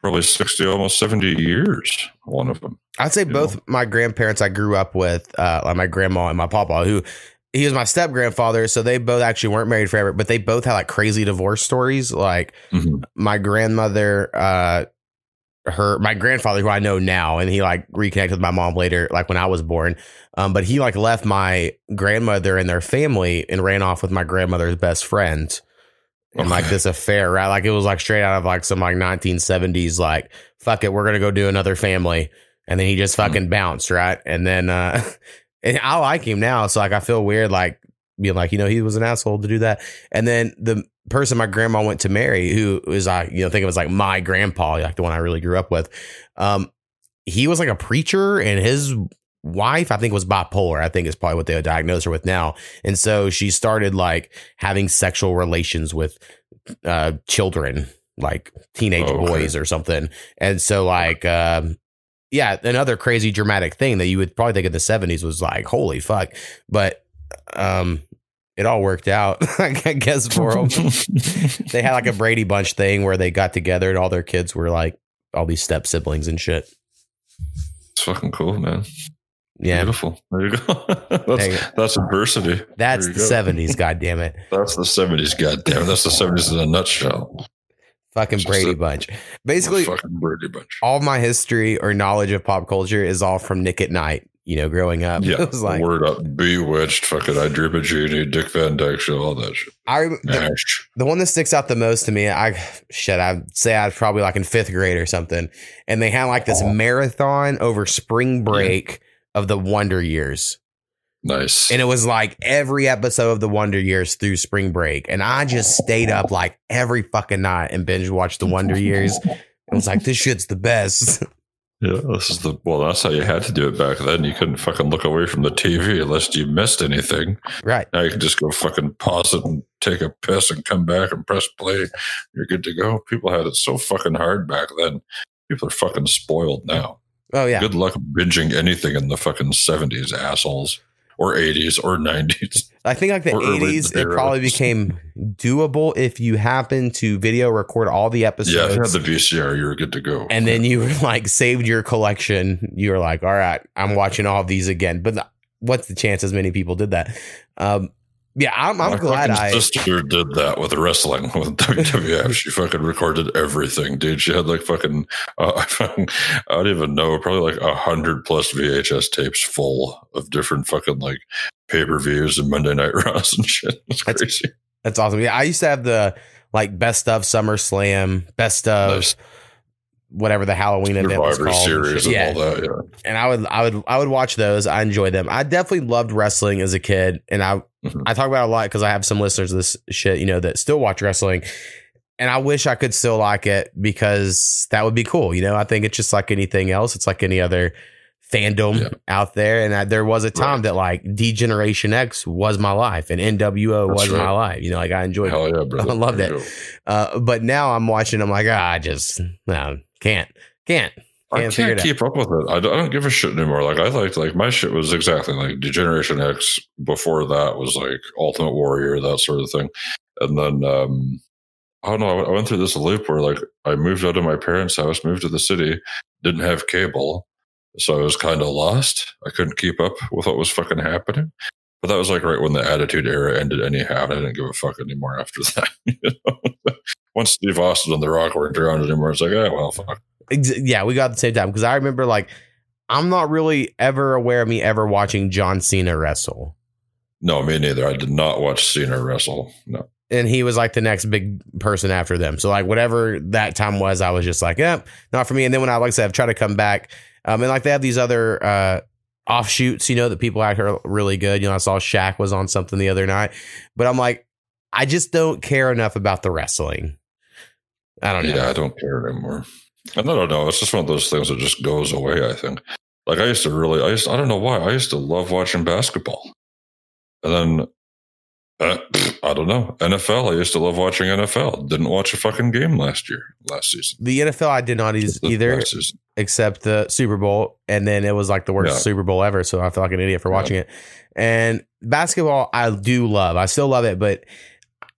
probably 60, almost 70 years. One of them. I'd say both know. my grandparents I grew up with, uh, like my grandma and my papa, who he was my step grandfather. So they both actually weren't married forever, but they both had like crazy divorce stories. Like Mhm. my grandmother, uh, her, my grandfather, who I know now, and he like reconnected with my mom later, like when I was born. Um, but he like left my grandmother and their family and ran off with my grandmother's best friend. And like this affair, right? Like it was like straight out of like some like 1970s, like, fuck it, we're gonna go do another family. And then he just Hmm. fucking bounced, right? And then uh and I like him now. So like I feel weird like being like, you know, he was an asshole to do that. And then the person my grandma went to marry, who is like, you know, think of it as like my grandpa, like the one I really grew up with. Um, he was like a preacher and his wife, I think, was bipolar. I think is probably what they would diagnose her with now. And so she started like having sexual relations with uh children, like teenage Oh, okay. boys or something. And so like um yeah, another crazy dramatic thing that you would probably think in the 70s was like, holy fuck. But um it all worked out, I guess, for them. they had like a Brady Bunch thing where they got together and all their kids were like all these step siblings and shit. It's fucking cool, man. Yeah. Beautiful. There you go. That's you go. that's adversity. That's the go. 70s, god damn it. That's the seventies. Goddamn, that's the seventies in a nutshell. Fucking Brady a- Bunch. Basically, fucking Brady Bunch. all my history or knowledge of pop culture is all from Nick at Night, you know, growing up. Yeah, It was like, word up, bewitched, fucking I Dream a Jeannie, Dick Van Dyke Show, all that shit. I, the, the one that sticks out the most to me, I shit, I'd say I was probably like in fifth grade or something. And they had like this Oh. marathon over spring break of the Wonder Years. Nice. And it was like every episode of the Wonder Years through spring break. And I just stayed up like every fucking night and binge watched the Wonder Years. And was like, this shit's the best. yeah, this is the well. That's how you had to do it back then. You couldn't fucking look away from the TV unless you missed anything. right. Now you can just go fucking pause it and take a piss and come back and press play. You're good to go. People had it so fucking hard back then. People are fucking spoiled now. Oh, yeah. Good luck binging anything in the fucking seventies, assholes. Or 80s or 90s. I think like the eighties, it zeros. probably became doable if you happen to video record all the episodes. Yeah, if you had the VCR, you were good to go. and then you were like saved your collection. You were like, all right, I'm watching all of these again. But what's the chances many people did that? Um, yeah, I'm, I'm glad I. sister did that with wrestling with WWF. she fucking recorded everything, dude. She had like fucking, uh, I I don't even know, probably like a hundred plus VHS tapes full of different fucking like pay per views and Monday Night Raws and shit. It's That's- crazy. That's awesome. Yeah, I used to have the like best of SummerSlam, best of Nice. Whatever the Halloween event was Survivor called. series and yeah, all that. Yeah. and I would I would I would watch those. I enjoy them. I definitely loved wrestling as a kid, and I Mhm. I talk about it a lot because I have some listeners of this shit, you know, that still watch wrestling. And I wish I could still like it because that would be cool. You know, I think it's just like anything else. It's like any other fandom Yeah. out there. And I, there was a time Right. that like D-Generation X was my life and NWO That's was right. my life. You know, like I enjoyed Hell yeah, brother. I loved There it. uh, but now I'm watching. I'm like, ah, I just no, can't, can't. I Can't figure can't keep up with it. I don't, I don't give a shit anymore. Like I liked like my shit was exactly like D-Generation X. Before that was like Ultimate Warrior, that sort of thing. And then um I don't know. I went- I went through this loop where like I moved out of my parents' house, moved to the city, didn't have cable, so I was kind of lost. I couldn't keep up with what was fucking happening. But that was like right when the Attitude Era ended. Anyhow, and I didn't give a fuck anymore after that. you know? Once Steve Austin and The Rock weren't around anymore, it's like, oh well, fuck. Ex- yeah, we got the same time because I remember like I'm not really ever aware of me ever watching John Cena wrestle. No, me neither. I did not watch Cena wrestle. No. and he was like the next big person after them. So like whatever that time was, I was just like, yeah, not for me. And then when I like I said, I've tried to come back, um, and like they have these other uh offshoots, you know, that people act here are really good. You know, I saw Shaq was on something the other night, but I'm like, I just don't care enough about the wrestling. I don't know. Yeah, I don't care anymore. I don't know. It's just one of those things that just goes away, I think. Like I used to really, I used, I don't know why. I used to love watching basketball. And then, uh, I don't know. NFL, I used to love watching NFL. Didn't watch a fucking game last year, last season. The NFL I did not either. Except the Super Bowl, and then it was like the worst Yeah. Super Bowl ever. So I feel like an idiot for Yeah. watching it. And basketball, I do love. I still love it, but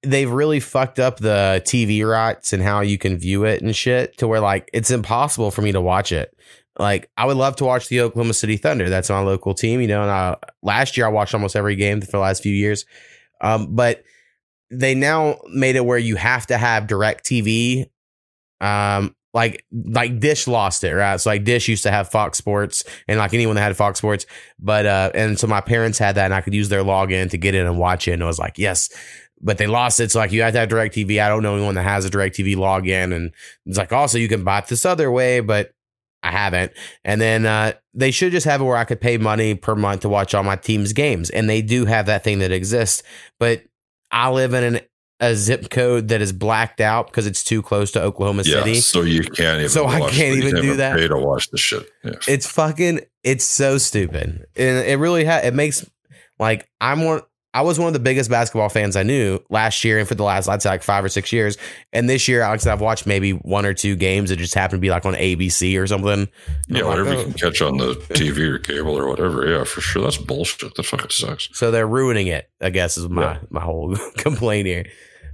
they've really fucked up the TV rights and how you can view it and shit to where like it's impossible for me to watch it. Like I would love to watch the Oklahoma City Thunder. That's my local team, you know. And I, last year I watched almost every game for the last few years, um, but they now made it where you have to have direct TV um like like dish lost it right? So like dish used to have fox sports and like anyone that had fox sports. But uh and so my parents had that and i could use their login to get in and watch it. And i was like yes. But they lost it. So like you have to have direct tv i don't know anyone that has a direct tv login. And it's like also you can buy it this other way but i haven't. And then uh they should just have it where i could pay money per month to watch all my team's games. And they do have that thing that exists. But i live in an a zip code that is blacked out because it's too close to Oklahoma Yeah, City. so you can't even. So I can't even do that? Pay to watch the shit. Yeah. It's fucking it's so stupid. And it really ha- it makes like I'm one I was one of the biggest basketball fans I knew last year and for the last I'd say like 5 or 6 years. And this year Alex I've watched maybe one or two games that just happen to be like on ABC or something. And yeah, I'm like, whatever oh. you can catch on the TV or cable or whatever. Yeah, for sure. That's bullshit. That fucking sucks. So they're ruining it, I guess is my Yeah. my whole complaint here.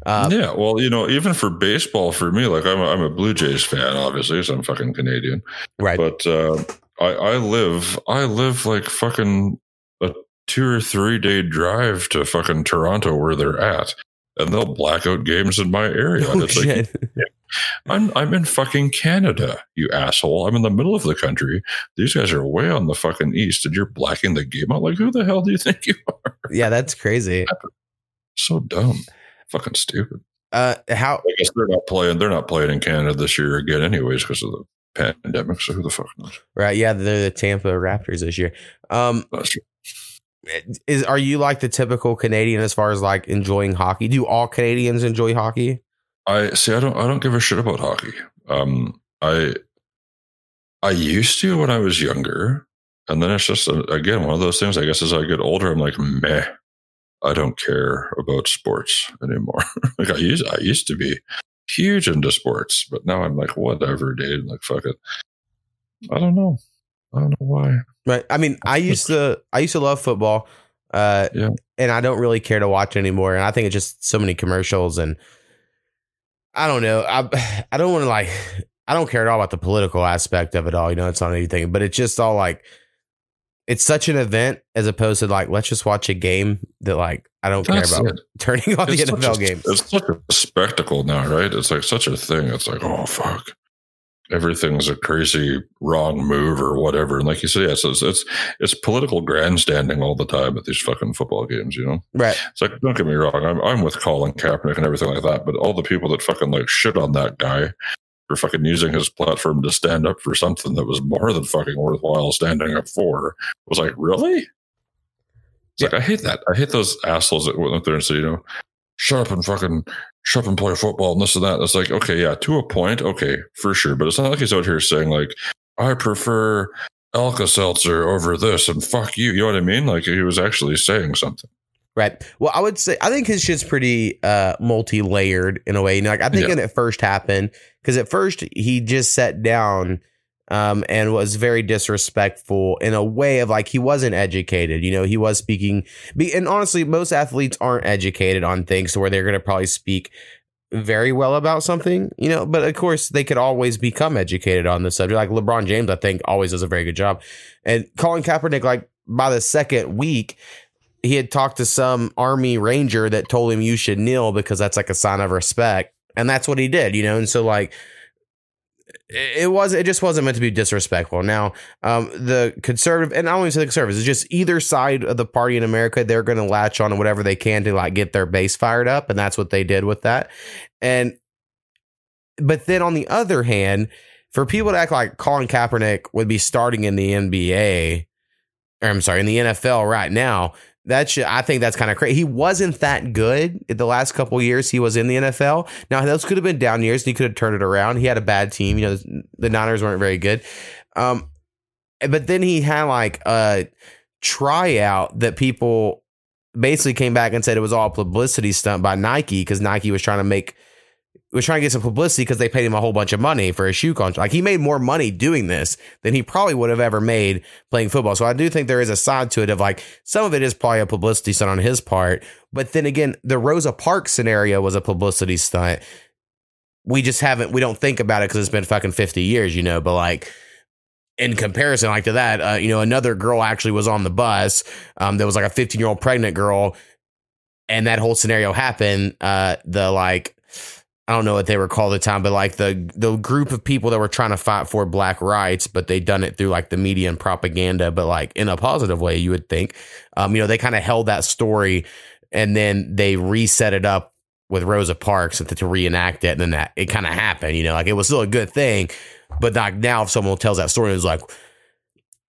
Uh, yeah, well, you know, even for baseball, for me, like I'm a, I'm a Blue Jays fan, obviously, so I'm fucking Canadian. right. But uh, I, I live, I live like fucking a two or three day drive to fucking Toronto where they're at, and they'll black out games in my area. Oh, it's like shit. I'm I'm in fucking Canada, you asshole. I'm in the middle of the country. These guys are way on the fucking east, and you're blacking the game out. Like, who the hell do you think you are? yeah, that's crazy. So dumb, fucking stupid. Uh how I guess they're not playing. They're not playing in Canada this year again, anyways, because of the pandemic. So who the fuck knows? right, yeah, they're the Tampa Raptors this year. Um That's true. is are you like the typical Canadian as far as like enjoying hockey? Do all Canadians enjoy hockey? I see. I don't. I don't give a shit about hockey. Um, I I used to when I was younger, and then it's just uh, again one of those things. I guess as I get older, I'm like, meh. I don't care about sports anymore. like I used. I used to be huge into sports, but now I'm like, whatever, dude. Like, fuck it. I don't know. I don't know why. Right. I mean, I used to I used to love football. Uh, Yeah. and I don't really care to watch anymore. And I think it's just so many commercials and I don't know. I I don't want to like I don't care at all about the political aspect of it all. You know, it's not anything, but it's just all like it's such an event as opposed to like let's just watch a game that like I don't That's care about it. turning on the NFL a- game. It's such a spectacle now, right? It's like such a thing. It's like, oh fuck, everything's a crazy wrong move or whatever. And like you said, yeah, so it's it's it's political grandstanding all the time at these fucking football games. You know, Right. it's like don't get me wrong, I'm I'm with Colin Kaepernick and everything like that, but all the people that fucking like shit on that guy for fucking using his platform to stand up for something that was more than fucking worthwhile standing up for was like, really? It's like I hate that. I hate those assholes that went up there and said, you know, shut up and fucking shut up and play football and this and that. It's like, okay, yeah, to a point, okay, for sure. But it's not like he's out here saying like, I prefer Alka Seltzer over this and fuck you. You know what I mean? Like he was actually saying something. Right. Well, I would say I think his shit's pretty uh multi-layered in a way. You know, like I think Yeah. when it first happened, because at first he just sat down um and was very disrespectful in a way of like he wasn't educated. You know, he was speaking be, and honestly, most athletes aren't educated on things to where they're gonna probably speak very well about something, you know, but of course they could always become educated on the subject. Like LeBron James, I think, always does a very good job. And Colin Kaepernick, like by the second week, he had talked to some army ranger that told him you should kneel because that's like a sign of respect. And that's what he did you know? And so like it was it just wasn't meant to be disrespectful. Now um the conservative and i don't even say the conservatives it's just either side of the party in america they're going to latch on to whatever they can to like get their base fired up and that's what they did with that. And but then on the other hand for people to act like colin kaepernick would be starting in the nba or i'm sorry in the nfl right now that I think that's kind of crazy. He wasn't that good the last couple years he was in the NFL. Now those could have been down years and he could have turned it around. He had a bad team. You know, the Niners weren't very good. Um, but then he had like a tryout that people basically came back and said it was all publicity stunt by Nike because Nike was trying to make was trying to get some publicity because they paid him a whole bunch of money for a shoe contract. Like he made more money doing this than he probably would have ever made playing football. So I do think there is a side to it of like some of it is probably a publicity stunt on his part. But then again, the Rosa Parks scenario was a publicity stunt. We just haven't, we don't think about it because it's been fucking 50 years, you know, but like, in comparison, like to that, uh, you know, another girl actually was on the bus. Um, there was like a 15 year old pregnant girl, and that whole scenario happened. Uh, the like, I don't know what they were called at the time, but like the the group of people that were trying to fight for black rights, but they done it through like the media and propaganda, but like in a positive way, you would think. Um, you know, they kind of held that story and then they reset it up with Rosa Parks to, reenact it, and then that it kind of happened. You know, like it was still a good thing, but like now if someone tells that story, it's like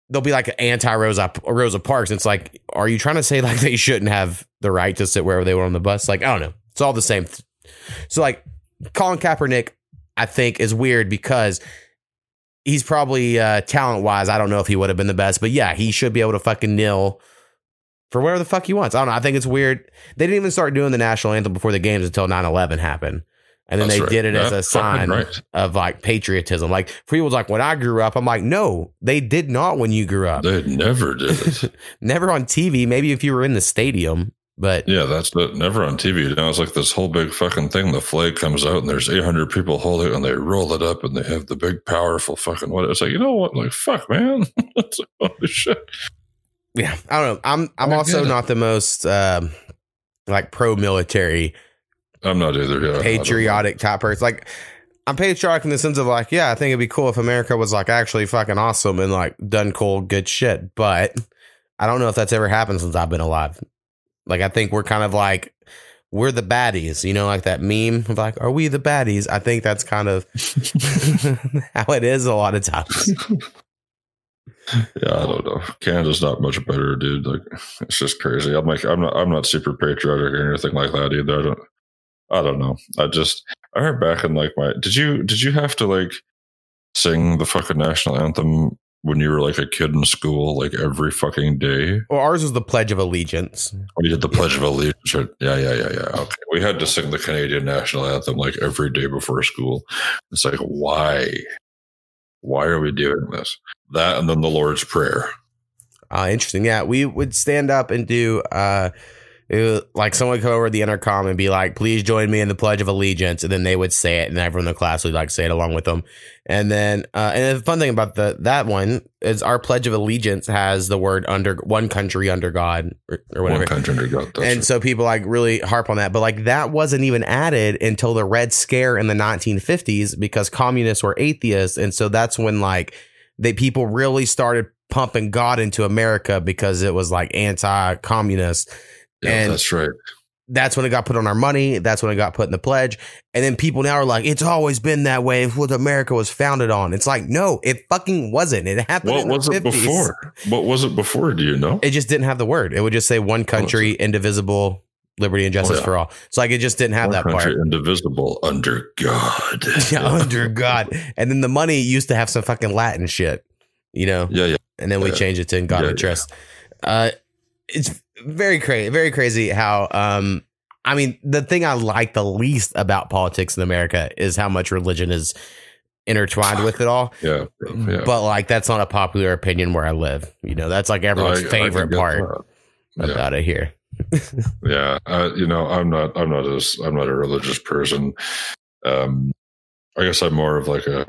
they'll be like anti Rosa Rosa Parks. It's like, are you trying to say like they shouldn't have the right to sit wherever they were on the bus? Like I don't know. It's all the same. So like Colin Kaepernick, I think is weird because he's probably uh, talent wise. I don't know if he would have been the best, but yeah, he should be able to fucking kneel for wherever the fuck he wants. I don't know. I think it's weird. They didn't even start doing the national anthem before the games until 9 11 happened. And then That's they right. did it as a sign right. of like patriotism. Like for people's like when I grew up, I'm like, no, they did not when you grew up. They never did it. Never on TV. Maybe if you were in the stadium, but yeah, that's it. Never on TV. Now it's like this whole big fucking thing. The flag comes out and there's 800 people holding it and they roll it up and they have the big, powerful fucking what? It's like, you know what? Like, fuck, man. It's like, Holy shit. yeah, I don't know. I'm I'm I also not the most um, like pro military I'm not either. Yeah, I don't know. patriotic type person. Like I'm patriotic in the sense of like, yeah, I think it'd be cool if America was like actually fucking awesome and like done cool good shit. But I don't know if that's ever happened since I've been alive. Like I think we're kind of like we're the baddies, you know, like that meme of like, are we the baddies? I think that's kind of how it is a lot of times. Yeah, I don't know. Canada's not much better, dude. Like, it's just crazy. I'm like, I'm not, I'm not super patriotic or anything like that either. I don't, I don't know. I just, I heard back in like my, did you, did you have to like sing the fucking national anthem when you were like a kid in school, like every fucking day? Well, ours was the Pledge of Allegiance. When you did the Pledge of Allegiance? Yeah, yeah, yeah, yeah. Okay. We had to sing the Canadian national anthem like every day before school. It's like, why? Why are we doing this? That and then the Lord's Prayer. Uh, interesting. Yeah, we would stand up and do uh, was like someone would come over the intercom and be like, "Please join me in the Pledge of Allegiance," and then they would say it, and everyone in the class would like say it along with them. And then, uh, and the fun thing about the that one is our Pledge of Allegiance has the word under one country under God or, or whatever. One country under God. And right. so people like really harp on that, but like that wasn't even added until the Red Scare in the 1950s because communists were atheists, and so that's when like they people really started pumping God into America because it was like anti-communist. Yeah, and- that's right. That's when it got put on our money. That's when it got put in the pledge. And then people now are like, it's always been that way. It's what America was founded on. It's like, no, it fucking wasn't. It happened. What was it 50s. before? What was it before? Do you know? It just didn't have the word. It would just say one country, indivisible, liberty and justice Oh, yeah. for all. So like it just didn't have One that country part. indivisible under God. Yeah, under God. And then the money used to have some fucking Latin shit, you know? yeah, yeah. And then we changed it to in God Yeah, we trust. Uh, it's very crazy, very crazy how, um, I mean, the thing I like the least about politics in America is how much religion is intertwined with it all. Yeah, yeah. But like, that's not a popular opinion where I live. You know, that's like everyone's I- I favorite get part that. Yeah. about it here. yeah uh, you know i'm not i'm not as i'm not a religious person um i guess i'm more of like a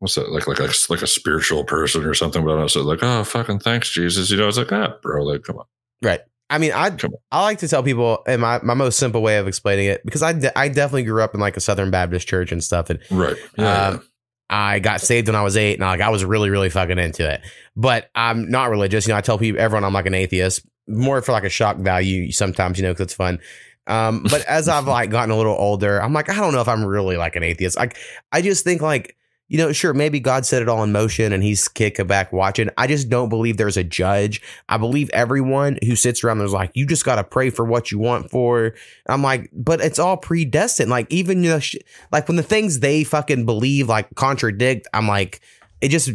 what's that like like like, like a spiritual person or something but i'm not so like oh fucking thanks jesus you know it's like ah bro like come on Right. I mean, I I like to tell people, and my, my most simple way of explaining it, because I, de- I definitely grew up in like a Southern Baptist church and stuff, and right yeah, um, I got saved when I was eight, and like I was really really fucking into it. But I'm not religious. You know, I tell people everyone I'm like an atheist, more for like a shock value sometimes, you know, because it's fun. Um, but as I've like gotten a little older, I'm like, I don't know if I'm really like an atheist. Like, I just think like, you know, sure, maybe God set it all in motion and he's kicking back watching. I just don't believe there's a judge. I believe everyone who sits around there's like, you just got to pray for what you want for. I'm like, but it's all predestined. Like, even, you know, sh- like when the things they fucking believe like contradict, I'm like, it just,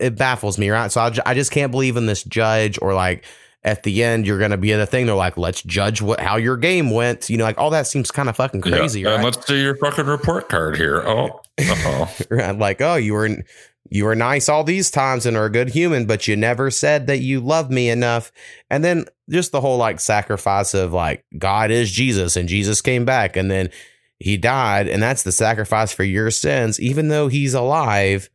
it baffles me, right? So I, ju- I just can't believe in this judge or like, at the end, you're going to be at a thing. They're like, let's judge what how your game went. You know, like all that seems kind of fucking Yeah. crazy, and right? let's do your fucking report card here oh. Right, like oh you were you were nice all these times and are a good human but you never said that you love me enough and then just the whole like sacrifice of like god is jesus and jesus came back and then he died and that's the sacrifice for your sins even though he's alive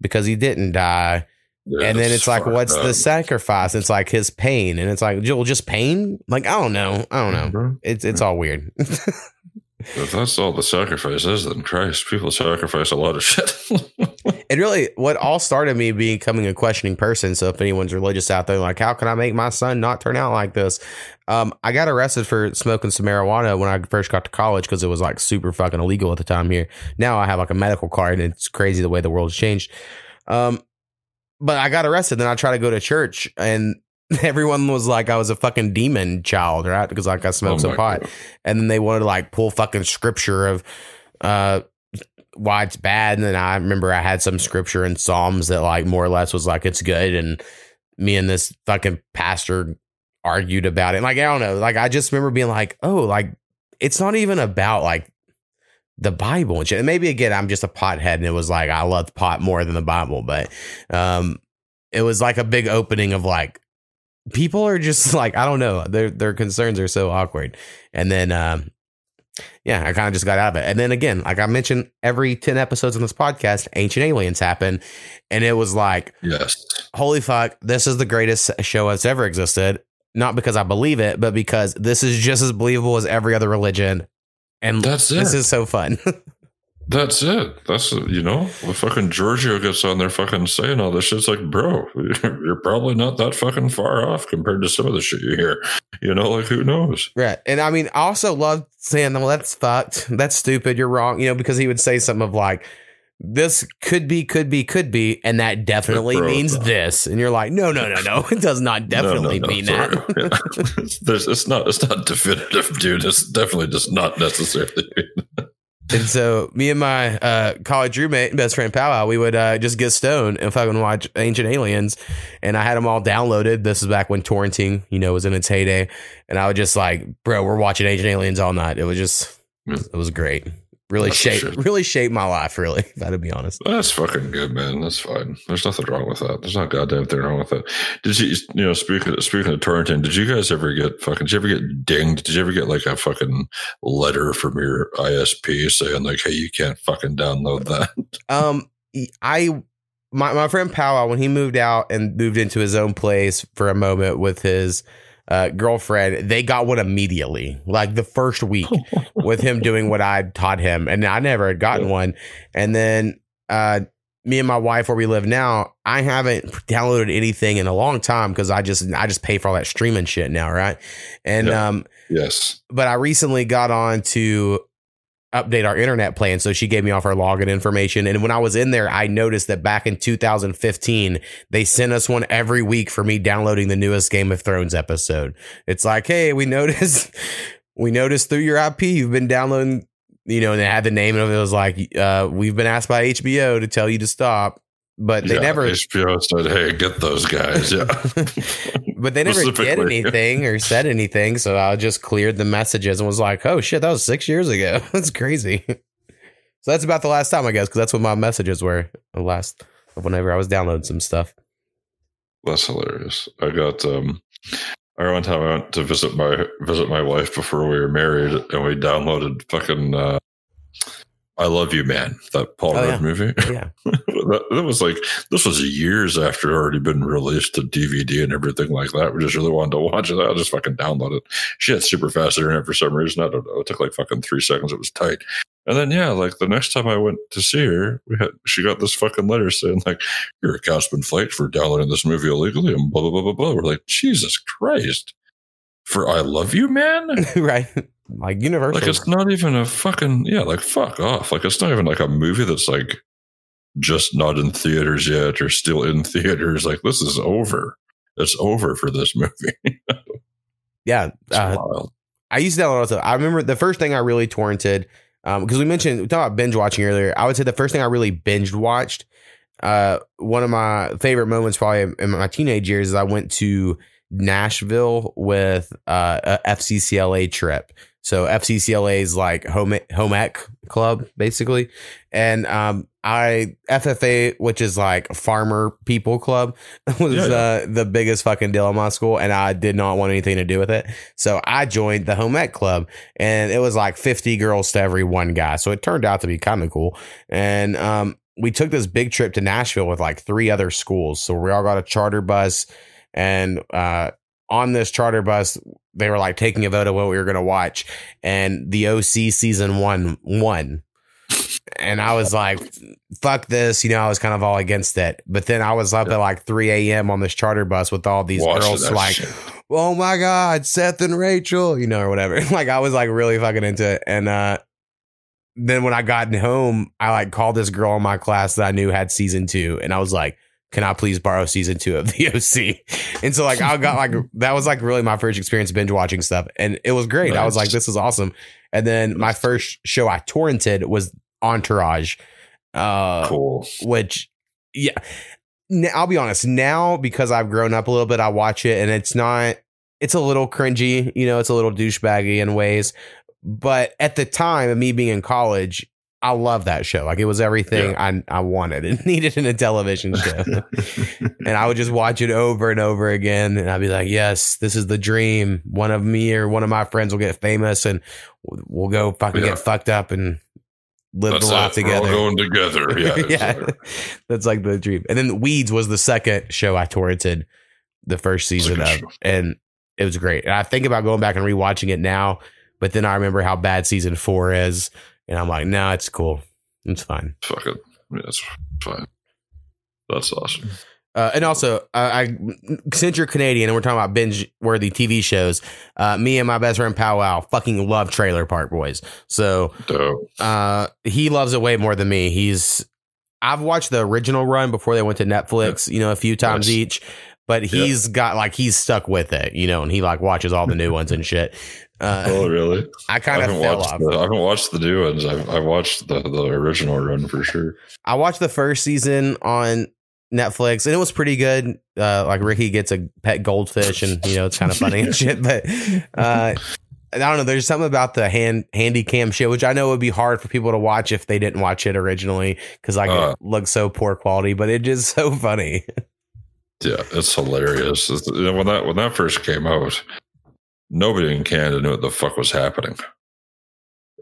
because he didn't die And then it's like what's the sacrifice? It's like his pain. And it's like well just pain? Like i don't know. I don't know. Bro, it's it's all weird. If that's all the sacrifice is then christ people sacrifice a lot of shit. It really what all started me becoming a questioning person so if anyone's religious out there like how can i make my son not turn out like this? Um i got arrested for smoking some marijuana when i first got to college because it was like super fucking illegal at the time here. Now i have like a medical card and it's crazy the way the world's changed. Um but i got arrested. Then i tried to go to church and everyone was like i was a fucking demon child right? Because like i smoked Oh some pot. God. and then they wanted to like pull fucking scripture of uh why it's bad. And then i remember i had some scripture in psalms that like more or less was like it's good. And me and this fucking pastor argued about it. Like i don't know. Like i just remember being like oh like it's not even about like the bible and shit. And maybe again i'm just a pothead and it was like i loved pot more than the bible but um it was like a big opening of like people are just like I don't know their their concerns are so awkward. And then um yeah I kind of just got out of it. And then again like I mentioned every 10 episodes on this podcast ancient aliens happen. And it was like yes. holy fuck this is the greatest show that's ever existed. Not because I believe it but because this is just as believable as every other religion and That's it. this is so fun That's it. That's you know, when fucking Giorgio gets on there fucking saying all this shit. It's like, bro, you're probably not that fucking far off compared to some of the shit you hear. You know, like who knows? Right. And I mean, I also love saying, well, that's fucked. That's stupid. You're wrong. You know, because he would say something of like, this could be, could be, could be. And that definitely Bro, means no. this. And you're like, no, no, no, no. It does not definitely No, no, mean sorry. that. There's, it's not. It's not definitive, dude. It's definitely just not necessarily. and so me and my uh, college roommate, best friend Powwow, we would uh, just get stoned and fucking watch Ancient Aliens. And I had them all downloaded. This is back when torrenting, you know, was in its heyday. And I would just like, bro, we're watching Ancient Aliens all night. It was just, Yeah. it was great. Really That's for shaped sure. really shaped my life. Really, if I to be honest. That's fucking good, man. That's fine. There's nothing wrong with that. There's not goddamn thing wrong with that. Did you, you know, speaking speaking of torrenting, did you guys ever get fucking? Did you ever get dinged? Did you ever get like a fucking letter from your ISP saying like, "Hey, you can't fucking download that"? Um, I my my friend Powell when he moved out and moved into his own place for a moment with his uh, girlfriend, they got one immediately, like the first week with him doing what I taught him, and I never had gotten Yeah. one. And then uh, me and my wife, where we live now, I haven't downloaded anything in a long time because I just I just pay for all that streaming shit now, right? And Yeah. um, yes. but I recently got on to update our internet plan. So she gave me off her login information. And when I was in there, I noticed that back in 2015, they sent us one every week for me downloading the newest Game of Thrones episode. It's like, hey, we noticed, we noticed through your IP, you've been downloading, you know, and they had the name of it. It was like, uh, we've been asked by HBO to tell you to stop. But they Yeah, never, HBO said, "Hey, get those guys." Yeah. but they never did anything or said anything. So I just cleared the messages and was like, "Oh shit, that was six years ago. that's crazy." So that's about the last time, I guess, because that's what my messages were. The last whenever I was downloading some stuff. That's hilarious. I got um I one time I went to visit my visit my wife before we were married and we downloaded fucking uh I Love You Man, that Paul Oh, Rudd yeah. movie. Yeah, that, that was like this was years after it already been released to DVD and everything like that. We just really wanted to watch it. I just fucking downloaded it. Shit, super fast internet for some reason. I don't know. It took like fucking three seconds. It was tight. And then yeah, like the next time I went to see her, we had she got this fucking letter saying like your account's been flagged for downloading this movie illegally and blah blah blah blah blah. We're like Jesus Christ. For I love you, man. right. Like Universal. Like it's not even a fucking yeah, like fuck off. Like it's not even like a movie that's like just not in theaters yet or still in theaters. Like this is over. It's over for this movie. yeah. Uh, wild. I used all the stuff. I remember the first thing I really torrented, because we mentioned we talked about binge watching earlier. I would say the first thing I really binge watched, uh, one of my favorite moments probably in my teenage years is I went to Nashville with uh, a FCCLA trip. So FCCLA is like home home ec club basically, and um, I FFA, which is like farmer people club, was Yeah, yeah. Uh, the biggest fucking deal in my school, and I did not want anything to do with it. So I joined the home ec club, and it was like fifty girls to every one guy. So it turned out to be kind of cool, and um, we took this big trip to Nashville with like three other schools. So we all got a charter bus, and uh, on this charter bus, they were like taking a vote of what we were going to watch, and the OC season one won. And I was like, fuck this. You know, I was kind of all against it. But then I was up at like 3 a.m. on this charter bus with all these Watching girls, like, shit. oh my God, Seth and Rachel, you know, or whatever. like, I was like really fucking into it. And uh, then when I got home, I like called this girl in my class that I knew had season two. And I was like, can I please borrow season two of the OC? And so like I got like that was like really my first experience binge watching stuff, and it was great. I was like, this is awesome. And then my first show I torrented was Entourage, uh, cool. which yeah, I'll be honest. Now because I've grown up a little bit, I watch it, and it's not. It's a little cringy, you know. It's a little douchebaggy in ways, but at the time of me being in college, I love that show. Like it was everything I I wanted and needed in a television show. and I would just watch it over and over again, and I'd be like, "Yes, this is the dream. One of me or one of my friends will get famous, and we'll go fucking Yeah. get fucked up and live That's the life it. We're all together." going together. Yeah. yeah, like- that's like the dream. And then Weeds was the second show I torrented the first season of, show. and it was great. And I think about going back and rewatching it now, but then I remember how bad season four is, and I'm like, no, it's cool, it's fine. fuck it. Yeah, it's fine. That's awesome. Uh, and also, uh, I since you're Canadian and we're talking about binge worthy TV shows, uh, me and my best friend Powwow fucking love Trailer Park Boys. So uh, he loves it way more than me. He's I've watched the original run before they went to Netflix, you know, a few times Nice. each. But he's got like he's stuck with it, you know, and he like watches all the new ones and shit. Uh, Oh, really? I kind of fell watched. off. The, I haven't watched the new ones. I've, I watched the the original run for sure. I watched the first season on Netflix and it was pretty good. Uh, like Ricky gets a pet goldfish and you know it's kind of funny and shit. But uh, I don't know. There's something about the hand handy cam shit, which I know would be hard for people to watch if they didn't watch it originally because like Uh. it looks so poor quality, but it is so funny. Yeah, it's hilarious. It's- you know, when that when that first came out, nobody in Canada knew what the fuck was happening.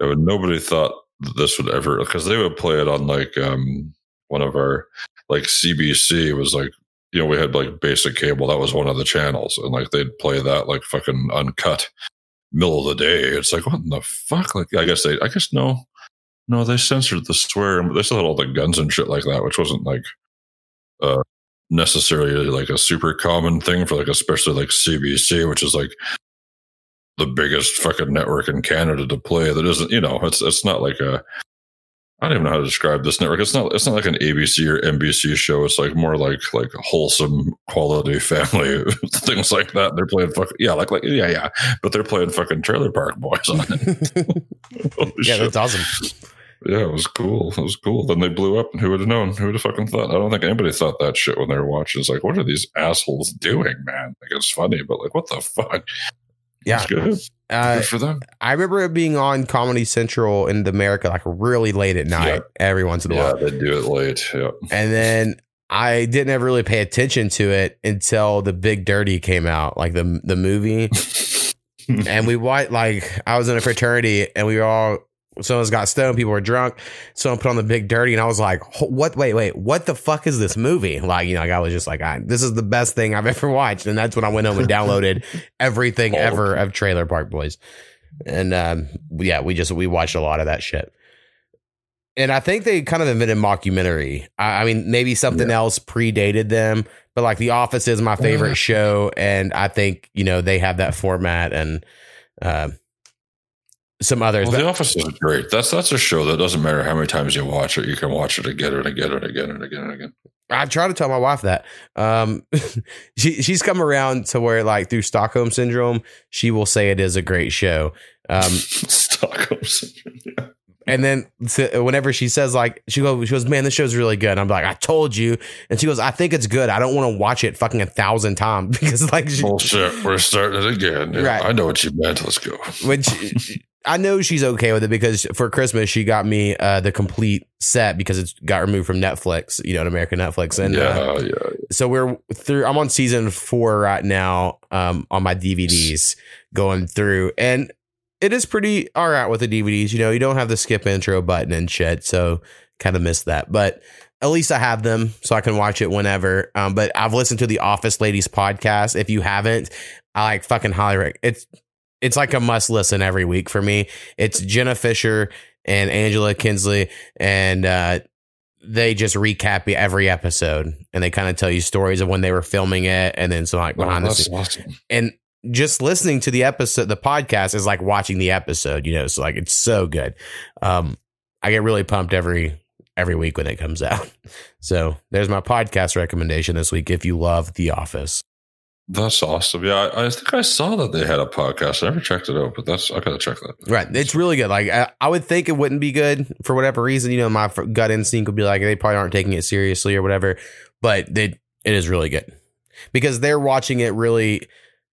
Nobody thought this would ever because they would play it on like um one of our like CBC was like you know we had like basic cable that was one of the channels and like they'd play that like fucking uncut middle of the day. It's like what in the fuck? Like I guess they I guess no no they censored the swear but they still had all the guns and shit like that, which wasn't like uh necessarily like a super common thing for like especially like CBC, which is like the biggest fucking network in Canada to play. That isn't, you know, it's it's not like a. I don't even know how to describe this network. It's not. It's not like an ABC or NBC show. It's like more like like wholesome quality family things like that. They're playing fucking yeah, like like yeah yeah, but they're playing fucking Trailer Park Boys on it. Yeah, shit. that's awesome. Yeah, it was cool. It was cool. Then they blew up, and who would have known? Who would have fucking thought? I don't think anybody thought that shit when they were watching. It's like, what are these assholes doing, man? Like, it's funny, but like, what the fuck? Yeah. It's good. Uh, good for them. I remember it being on Comedy Central in America like really late at night, Yeah. every once in a Yeah, while. they do it late. Yeah. And then I didn't ever really pay attention to it until the Big Dirty came out, like the the movie. and we watched like I was in a fraternity and we were all some of us got stoned, people were drunk. Someone put on the big dirty, and I was like, "What? Wait, wait! What the fuck is this movie?" Like, you know, like I was just like, I, "This is the best thing I've ever watched," and that's when I went home and downloaded everything Oh. ever of Trailer Park Boys, and um, yeah, we just we watched a lot of that shit. And I think they kind of invented mockumentary. I, I mean, maybe something else predated them, but like The Office is my favorite show, and I think you know they have that format and um some others. Well, but- The Office is great. That's that's a show that doesn't matter how many times you watch it, you can watch it again and again and again and again and again. I try to tell my wife that. Um, she she's come around to where like through Stockholm syndrome, she will say it is a great show. Um, Stockholm syndrome. Yeah. and then so whenever she says like she goes she goes man this show's really good. I'm like I told you, and she goes I think it's good. I don't want to watch it fucking a thousand times because like she, Bullshit. We're starting it again. Yeah, Right. I know what you meant. Let's go. which I know she's okay with it because for Christmas she got me uh, the complete set because it's got removed from Netflix, you know, an American Netflix, and uh, yeah, yeah. so we're through i'm on season four right now um on my dvds going through. And it is pretty all right with the dvds you know you don't have the skip intro button and shit so kind of missed that. But at least i have them so i can watch it whenever. Um but i've listened to the office ladies podcast. If you haven't i like fucking highly rec- it's it's like a must listen every week for me it's jenna fischer and angela kinsey and uh they just recap every episode and they kind of tell you stories of when they were filming it and then some like Oh, behind the scenes. awesome. And just listening to the episode, the podcast is like watching the episode, you know, so like it's so good. Um, I get really pumped every every week when it comes out. So there's my podcast recommendation this week if you love The Office. That's awesome. Yeah, I, I think I saw that they had a podcast. I never checked it out, but that's I gotta check that. Right. It's really good. Like I, I would think it wouldn't be good for whatever reason. You know, my gut instinct would be like they probably aren't taking it seriously or whatever. But it it is really good because they're watching it really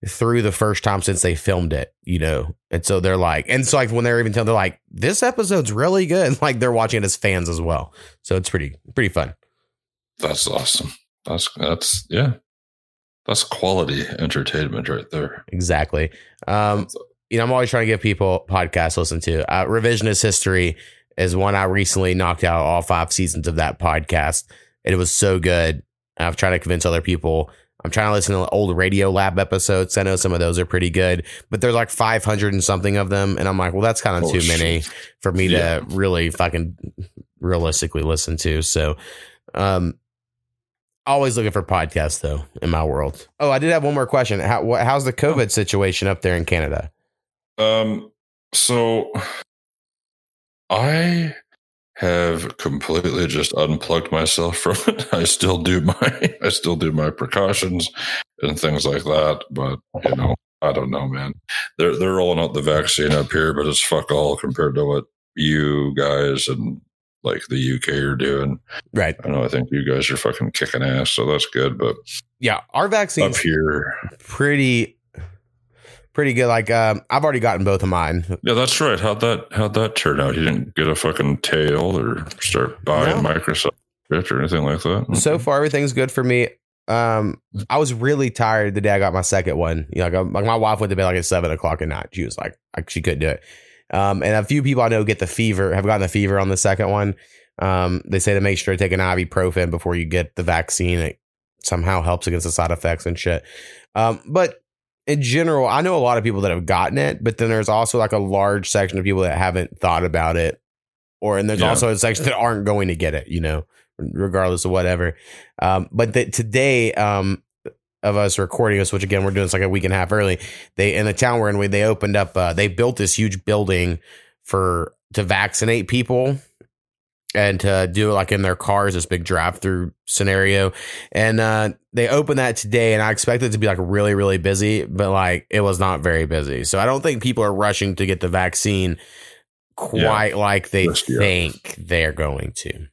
through the first time since they filmed it. You know, and so they're like, and so like when they're even telling, they're like, this episode's really good. Like they're watching it as fans as well. So it's pretty pretty fun. That's awesome. That's that's yeah. That's quality entertainment right there. Exactly. Um, you know, I'm always trying to give people podcasts to listen to. Uh, Revisionist History is one I recently knocked out all five seasons of that podcast. And it was so good. I've tried to convince other people. I'm trying to listen to old Radiolab episodes. I know some of those are pretty good, but there's like 500 and something of them. And I'm like, well, that's kind of Oh, too many for me Yeah. to really fucking realistically listen to. So, um, always looking for podcasts though in my world. Oh, I did have one more question. How, how's the COVID situation up there in Canada? Um, so I have completely just unplugged myself from it. I still do my I still do my precautions and things like that, but you know, I don't know, man. They're they're rolling out the vaccine up here, but it's fuck all compared to what you guys and like the UK are doing. Right. I know I think you guys are fucking kicking ass, so that's good. But Yeah, our vaccine up here, pretty pretty good. Like um, I've already gotten both of mine. Yeah, that's right. How'd that how'd that turn out? You didn't get a fucking tail or start buying No. Microsoft or anything like that. So far, everything's good for me. Um, I was really tired the day I got my second one. You know, like, uh, like my wife went to bed like at seven o'clock at night. She was like, like she couldn't do it. Um, and a few people I know get the fever, have gotten the fever on the second one. Um, they say to make sure to take an ibuprofen before you get the vaccine. It somehow helps against the side effects and shit. Um, but in general, I know a lot of people that have gotten it, but then there's also like a large section of people that haven't thought about it, or and there's Yeah. also a section that aren't going to get it. You know, regardless of whatever. Um, but the, today, um, of us recording this, which again we're doing this like a week and a half early. They in the town we're in, we they opened up. Uh, they built this huge building for to vaccinate people and to do it like in their cars, this big drive through scenario. And uh, they opened that today, and I expected it to be like really really busy, but like it was not very busy. So I don't think people are rushing to get the vaccine quite like they yet. think they're going to.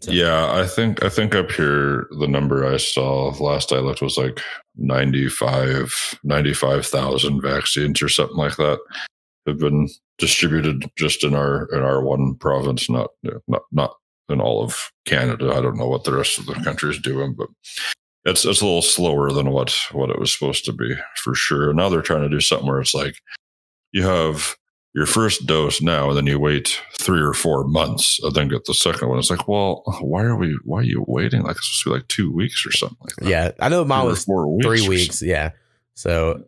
So- Yeah, I think I think up here the number I saw last I looked was like 95 95,000 vaccines or something like that have been distributed just in our in our one province not not not in all of Canada. I don't know what the rest of the country is doing, but it's it's a little slower than what what it was supposed to be for sure. Now they're trying to do something where it's like you have your first dose now, and then you wait three or four months, and then get the second one. It's like, well, why are we? Why are you waiting? Like it's supposed to be like two weeks or something like that. Yeah, I know mine was four weeks three weeks. Yeah. So,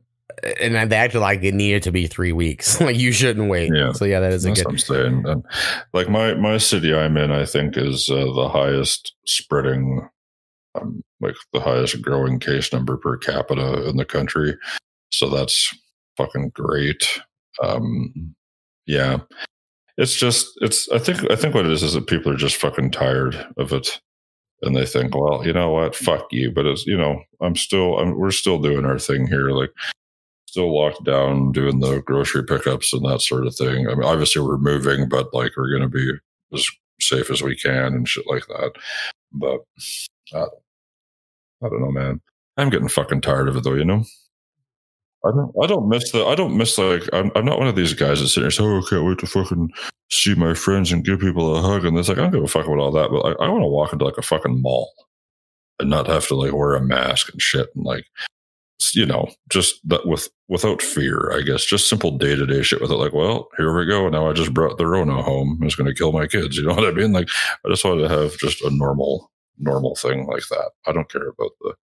and they acted like it needed to be three weeks. like you shouldn't wait. Yeah. So yeah, that is a That's good. what I'm saying. And like my my city I'm in, I think is uh, the highest spreading, um, like the highest growing case number per capita in the country. So that's fucking great. Um, yeah, it's just it's. I think I think what it is is that people are just fucking tired of it. And they think, well, you know what? Fuck you. But it's, you know, I'm still, I'm, we're still doing our thing here. Like, still locked down doing the grocery pickups and that sort of thing. I mean, obviously we're moving, but like we're to be as safe as we can and shit like that. But I don't know, man. I'm getting fucking tired of it though, you know? I don't, I don't miss the, I don't miss like, I'm, I'm not one of these guys that sit here and say, oh, I can't wait to fucking see my friends and give people a hug. And it's like, I don't give a fuck about all that, but I, I want to walk into like a fucking mall and not have to like wear a mask and shit and like, you know, just that with without fear, I guess, just simple day to day shit with it. Like, well, here we go. Now I just brought the Rona home. It's going to kill my kids. You know what I mean? Like, I just wanted to have just a normal, normal thing like that. I don't care about the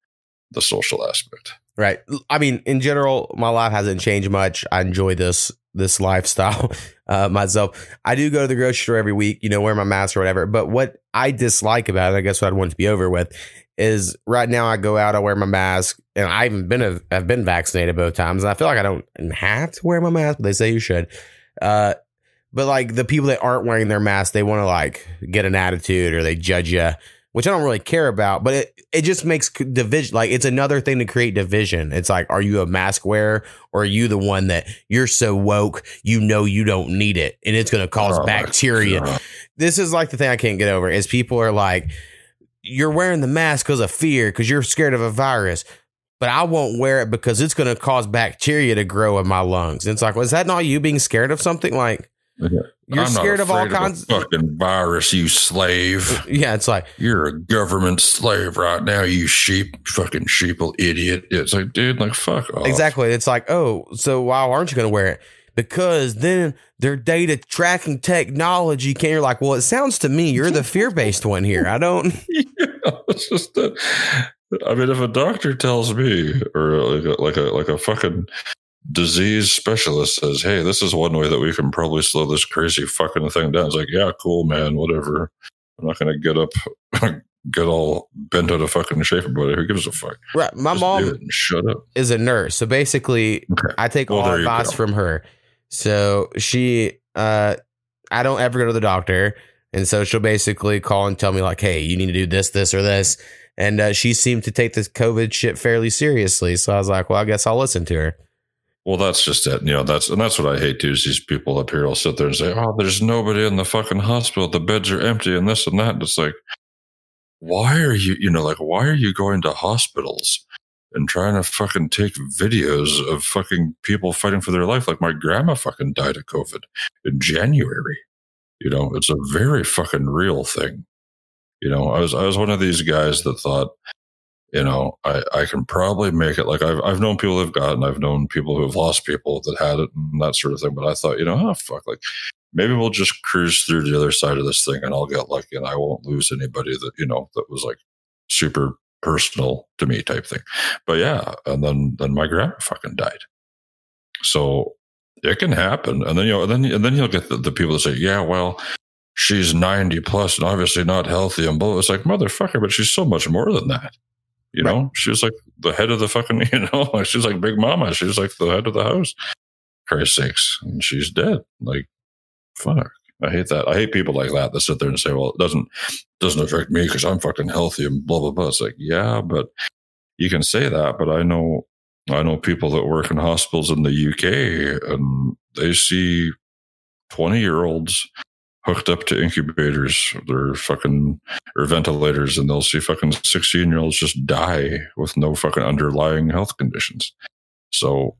the social aspect. Right. I mean, in general, my life hasn't changed much. I enjoy this this lifestyle uh, myself. I do go to the grocery store every week, you know, wear my mask or whatever. But what I dislike about it, I guess what I'd want to be over with, is right now I go out, I wear my mask, and I haven't been a, I've been vaccinated both times, and I feel like I don't have to wear my mask, but they say you should. Uh, but like the people that aren't wearing their mask, they want to like get an attitude or they judge you, which I don't really care about. But it it just makes division. Like it's another thing to create division. It's like, are you a mask wearer or are you the one that you're so woke you know you don't need it and it's going to cause Oh bacteria? This is like the thing I can't get over is people are like, you're wearing the mask because of fear because you're scared of a virus. But I won't wear it because it's going to cause bacteria to grow in my lungs. And it's like, well, that not you being scared of something? Like. You're I'm scared of all a kinds. fucking virus, you slave. yeah, it's like, You're a government slave right now, you sheep, fucking sheeple idiot. It's like, dude, like, fuck off. Exactly. It's like, oh, so why aren't you going to wear it? Because then their data tracking technology can. You're like, well, it sounds to me you're the fear based one here. I don't. yeah, it's just that. I mean, if a doctor tells me, or like a, like a like a fucking disease specialist says, "Hey, this is one way that we can probably slow this crazy fucking thing down," it's like, yeah, cool, man, whatever. I'm not gonna get up, get all bent out of fucking shape about it. Who gives a fuck? Right. My Just mom shut up. is a nurse, so basically, Okay. I take Well, all advice from her. So she, uh, I don't ever go to the doctor, and so she'll basically call and tell me like, "Hey, you need to do this, this, or this." And uh, she seemed to take this COVID shit fairly seriously. So I was like, "Well, I guess I'll listen to her." Well, that's just it. You know, that's and that's what I hate too. Is these people up here will sit there and say, "Oh, there's nobody in the fucking hospital. The beds are empty, and this and that." And it's like, why are you? You know, like why are you going to hospitals and trying to fucking take videos of fucking people fighting for their life. Like my grandma fucking died of COVID in January. You know, it's a very fucking real thing. You know, I was I was one of these guys that thought, you know, I, I can probably make it. Like I've I've known people who've gotten, I've known people who've lost people that had it and that sort of thing. But I thought, you know, oh fuck, like maybe we'll just cruise through the other side of this thing and I'll get lucky and I won't lose anybody that, you know, that was like super personal to me type thing. But yeah, and then then my grandma fucking died. So it can happen. And then you know, and then and then you'll get the, the people that say, Yeah, well, she's 90 plus and obviously not healthy and blah. It's like, motherfucker, but she's so much more than that. You right. know, she's like the head of the fucking, you know, she's like Big Mama. She's like the head of the house. Christ sakes. And she's dead. Like, fuck. I hate that. I hate people like that that sit there and say, "Well, it doesn't doesn't affect me because I'm fucking healthy and blah blah blah." It's like, yeah, but you can say that, but I know I know people that work in hospitals in the UK and they see twenty year olds hooked up to incubators, they're fucking or ventilators, and they'll see fucking sixteen year olds just die with no fucking underlying health conditions. So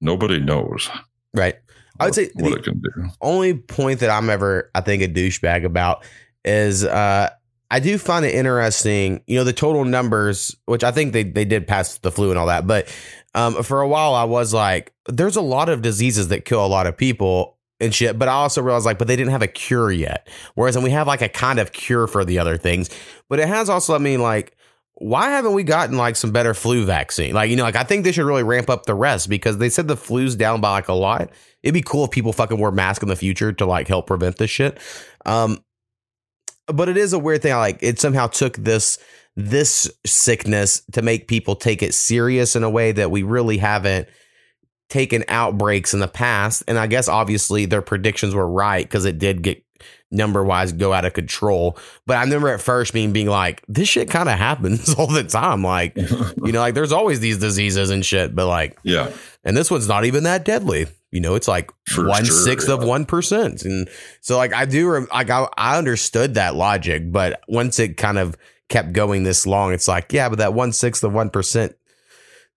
nobody knows, right? I would say what it can do. Only point that I'm ever, I think, a douchebag about is uh, I do find it interesting. You know, the total numbers, which I think they they did pass the flu and all that, but um, for a while I was like, there's a lot of diseases that kill a lot of people and shit. But I also realized like, but they didn't have a cure yet. Whereas, and we have like a kind of cure for the other things. But it has also I mean, like why haven't we gotten like some better flu vaccine? Like, you know, like I think they should really ramp up the rest because they said the flu's down by like a lot. It'd be cool if people fucking wore masks in the future to like help prevent this shit. Um, but it is a weird thing. Like it somehow took this this sickness to make people take it serious in a way that we really haven't taken outbreaks in the past. And I guess obviously their predictions were right because it did get number wise go out of control. But I remember at first being being like, this shit kind of happens all the time. Like, you know, like there's always these diseases and shit, but like, yeah. And this one's not even that deadly. You know, it's like For one sure, sixth yeah. of one percent, and so like I do like I, I understood that logic, but once it kind of kept going this long, it's like yeah, but that one sixth of one percent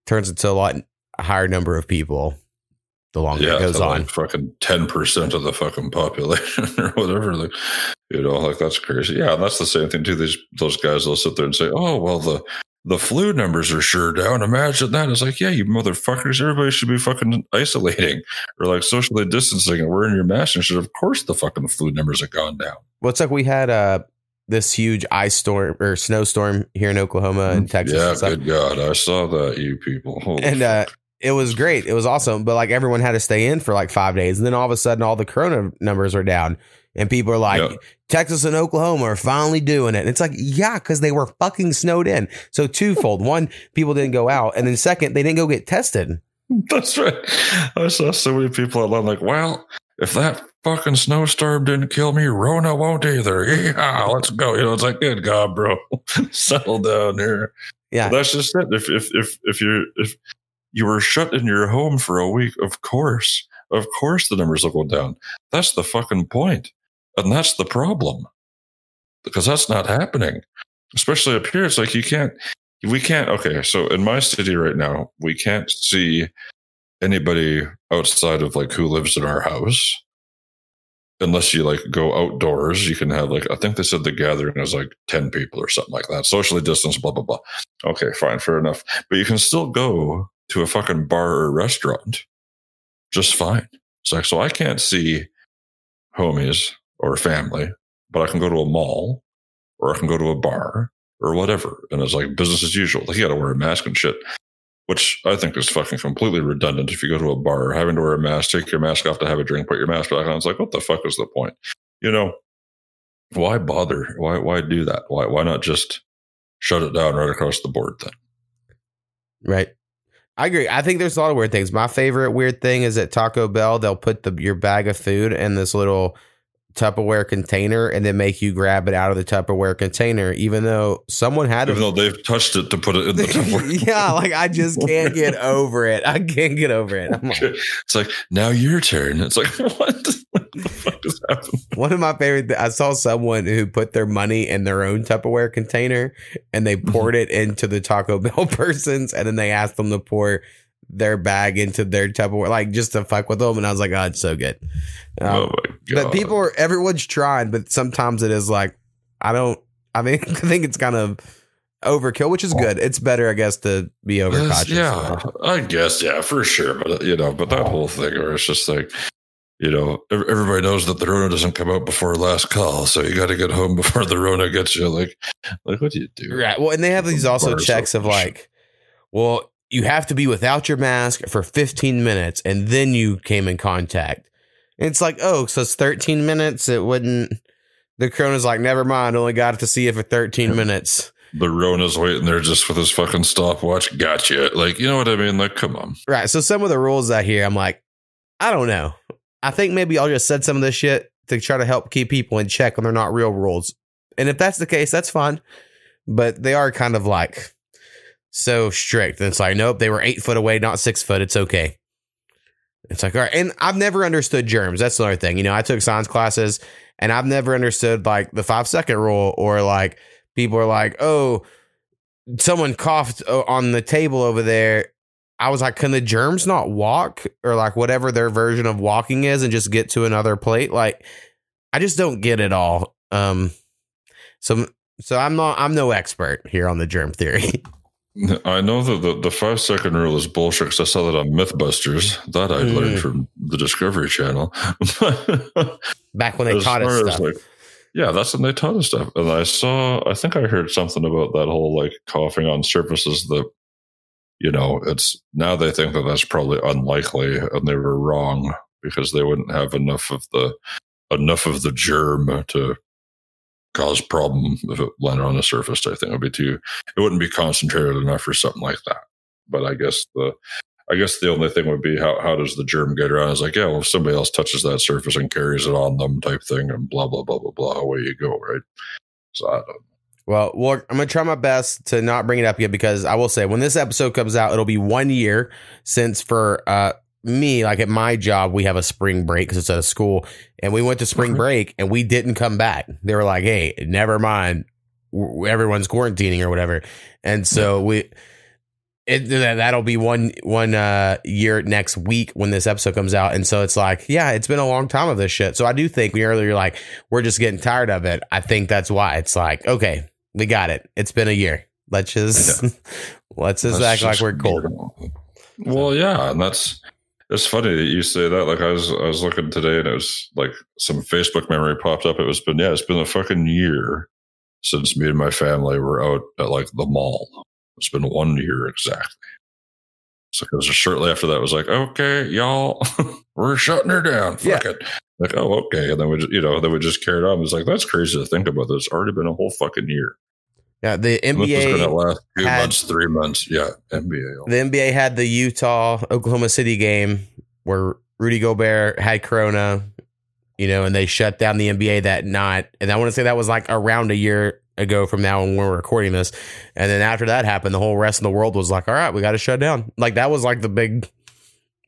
turns into a lot higher number of people the longer yeah, it goes on. Like fucking ten percent of the fucking population or whatever. Like, you know, like that's crazy. Yeah, and that's the same thing too. These those guys will sit there and say, "Oh, well, the the flu numbers are sure down. Imagine that." It's like, yeah, you motherfuckers. Everybody should be fucking isolating or like socially distancing and wearing your mask and shit. Of course, the fucking flu numbers have gone down. Well, it's like we had uh this huge ice storm or snowstorm here in Oklahoma and Texas. Yeah, good God, I saw that. You people, Holy and uh, it was great. It was awesome. But like everyone had to stay in for like five days. And then all of a sudden, all the corona numbers are down. And people are like, yep. Texas and Oklahoma are finally doing it. And it's like, yeah, because they were fucking snowed in. So twofold. One, people didn't go out. And then second, they didn't go get tested. That's right. I saw so many people online like, well, if that fucking snowstorm didn't kill me, Rona won't either. Yeah, let's go. You know, it's like, good God, bro. Settle down here. Yeah. That's just it. If if if if you're if you were shut in your home for a week. Of course, of course, the numbers will go down. That's the fucking point. And that's the problem because that's not happening, especially up here. It's like you can't, we can't. Okay. So in my city right now, we can't see anybody outside of like who lives in our house unless you like go outdoors, you can have like I think they said the gathering is like ten people or something like that, socially distanced, blah blah blah. Okay, fine, fair enough. But you can still go to a fucking bar or restaurant just fine. It's like, so I can't see homies or family, but I can go to a mall or I can go to a bar or whatever. And it's like business as usual. Like you got to wear a mask and shit, which I think is fucking completely redundant. If you go to a bar, having to wear a mask, take your mask off to have a drink, put your mask back on. It's like, what the fuck is the point? You know, why bother? Why, why do that? Why, why not just shut it down right across the board then? Right. I agree. I think there's a lot of weird things. My favorite weird thing is at Taco Bell, they'll put the your bag of food in this little Tupperware container and then make you grab it out of the Tupperware container, even though someone had even though they've touched it to put it in the Tupperware. yeah, like I just can't get over it. I can't get over it. Like, it's like now your turn. It's like what? The fuck is happening? One of my favorite. I saw someone who put their money in their own Tupperware container and they Mm-hmm. poured it into the Taco Bell person's, and then they asked them to pour their bag into their Tupperware, like just to fuck with them. And I was like, oh, it's so good. Um, oh my god! but people are everyone's trying, but sometimes it is like I don't. I mean, I think it's kind of overkill, which is good. It's better, I guess, to be overcautious. yeah, I guess, yeah, for sure. But you know, but that whole thing where it's just like, you know, everybody knows that the Rona doesn't come out before last call, so you got to get home before the Rona gets you. Like, like what do you do? Right. Well, and they have these also checks of like, well, you have to be without your mask for 15 minutes and then you came in contact. And it's like, oh, so it's 13 minutes. It wouldn't. The corona's like, never mind. Only got it to see you for 13 minutes. The Rona's waiting there just with his fucking stopwatch. Gotcha. Like, you know what I mean? Like, come on. Right. So some of the rules I hear, I'm like, I don't know. I think maybe I'll just said some of this shit to try to help keep people in check when they're not real rules. And if that's the case, that's fine. But they are kind of like so strict. And it's like, nope, they were eight foot away, not six foot. It's okay. It's like, all right. And I've never understood germs. That's another thing. You know, I took science classes and I've never understood like the five second rule or like people are like, oh, someone coughed uh, on the table over there. I was like, can the germs not walk or like whatever their version of walking is and just get to another plate? Like, I just don't get it all. Um, so, so I'm not, I'm no expert here on the germ theory. I know that the, the five second rule is bullshit because I saw that on Mythbusters. That I Mm. learned from the Discovery Channel. Back when they As taught us stuff. like, yeah, that's when they taught us stuff. And I saw, I think I heard something about that whole like coughing on surfaces that, you know, it's now they think that that's probably unlikely and they were wrong because they wouldn't have enough of the, enough of the germ to cause problem if it landed on the surface. I think it would be too, it wouldn't be concentrated enough for something like that. But I guess the, I guess the only thing would be how, how does the germ get around? It's like, yeah, well, if somebody else touches that surface and carries it on them type thing and blah, blah, blah, blah, blah, away you go, right? So I don't Well, well, I'm gonna try my best to not bring it up yet because I will say when this episode comes out, it'll be one year since for uh me, like at my job, we have a spring break because it's at a school, and we went to spring break and we didn't come back. They were like, "Hey, never mind, everyone's quarantining or whatever," and so we. It, that- that'll be one one uh year next week when this episode comes out and so it's like yeah it's been a long time of this shit so i do think when earlier you're like we're just getting tired of it i think that's why it's like okay we got it. It's been a year. Let's just let's just That's act like we're cool. weird. Well, yeah, and that's it's funny that you say that. Like I was I was looking today and it was like some Facebook memory popped up. It was been yeah, it's been a fucking year since me and my family were out at like the mall. It's been one year exactly. So because shortly after that was like, okay, y'all, we're shutting her down. Fuck it. Like, oh, okay. And then we just, you know, then we just carried on. It's like, that's crazy to think about. It's already been a whole fucking year. Yeah, the is going to last two had- months, three months. Yeah, NBA. the NBA had the Utah Oklahoma City game where Rudy Gobert had corona, you know, and they shut down the NBA that night. And I want to say that was like around a year ago from now when we're recording this. And then after that happened, the whole rest of the world was like, "All right, we got to shut down." Like that was like the big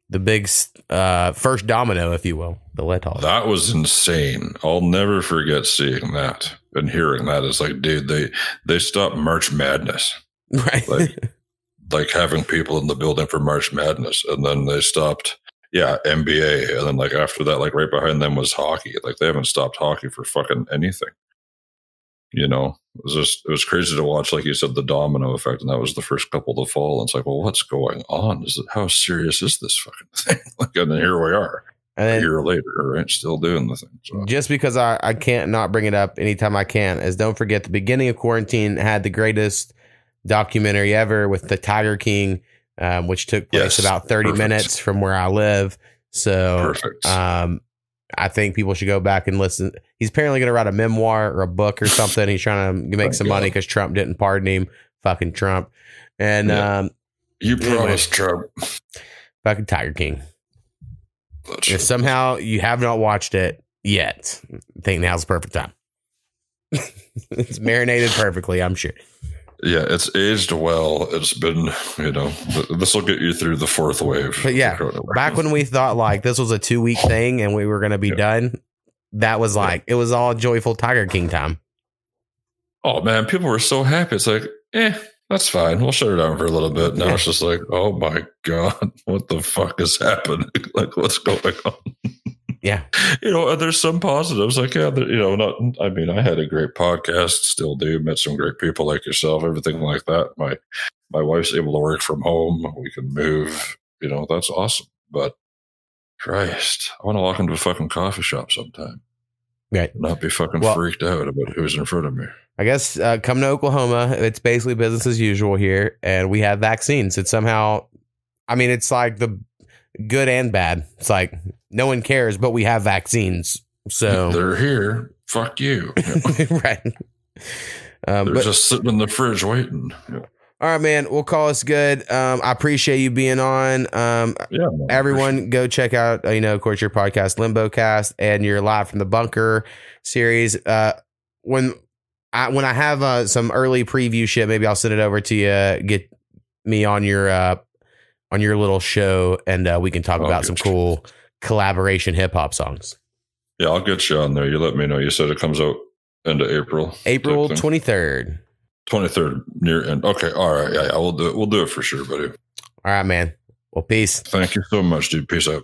the big uh first domino, if you will, the let off. That was insane. I'll never forget seeing that and hearing that. It's like, dude, they they stopped March Madness, Right. Like- like having people in the building for March Madness, and then they stopped. Yeah, NBA, and then like after that, like right behind them was hockey. Like they haven't stopped hockey for fucking anything. You know, it was just it was crazy to watch. Like you said, the domino effect, and that was the first couple to fall. And it's like, well, what's going on? Is it how serious is this fucking thing? like, and then here we are, and a year later, right? Still doing the thing. So. just because I, I can't not bring it up anytime I can is don't forget the beginning of quarantine had the greatest documentary ever with the Tiger King, um, which took place Yes, about 30 perfect. minutes from where I live. So Perfect. um, I think people should go back and listen. He's apparently going to write a memoir or a book or something. He's trying to make Thank some money because Trump didn't pardon him. Fucking Trump. And Yeah. um, you anyway. promised Trump. fucking Tiger King. If somehow you have not watched it yet, I think now's the perfect time. it's marinated perfectly, I'm sure. Yeah, it's aged well. It's been, you know, this will get you through the fourth wave. But yeah, back when we thought like this was a two week thing and we were going to be Yeah. done, that was like it was all joyful Tiger King time. oh man, people were so happy. It's like, eh, that's fine. We'll shut it down for a little bit. Now Yeah. it's just like, oh my god, what the fuck is happening? like, what's going on? Yeah, you know, there's some positives. Like, yeah, you know, not. I mean, I had a great podcast, still do. Met some great people like yourself, everything like that. My my wife's able to work from home. We can move. You know, that's awesome. But Christ, I want to walk into a fucking coffee shop sometime. Right. Not be fucking Well- freaked out about who's in front of me. I guess uh, come to Oklahoma. It's basically business as usual here, and we have vaccines. It's somehow, I mean, it's like the good and bad. It's like no one cares, but we have vaccines. So They're here. Fuck you. Right. Um, They're but just sitting in the fridge waiting. Yeah, all right, man. We'll call us good. Um, I appreciate you being on. Um, yeah man. everyone go check out uh, you know of course your podcast limbo cast and your live from the bunker series uh when i when i have uh some early preview shit maybe i'll send it over to you get me on your uh on your little show and uh we can talk Oh, about some cool collaboration hip-hop songs Yeah, I'll get you on there. You let me know. You said it comes out end of April. april 23rd Twenty third near end. Okay, all right, yeah, yeah, we'll do it. We'll do it for sure, buddy. all right man well peace Thank you so much, dude. Peace out.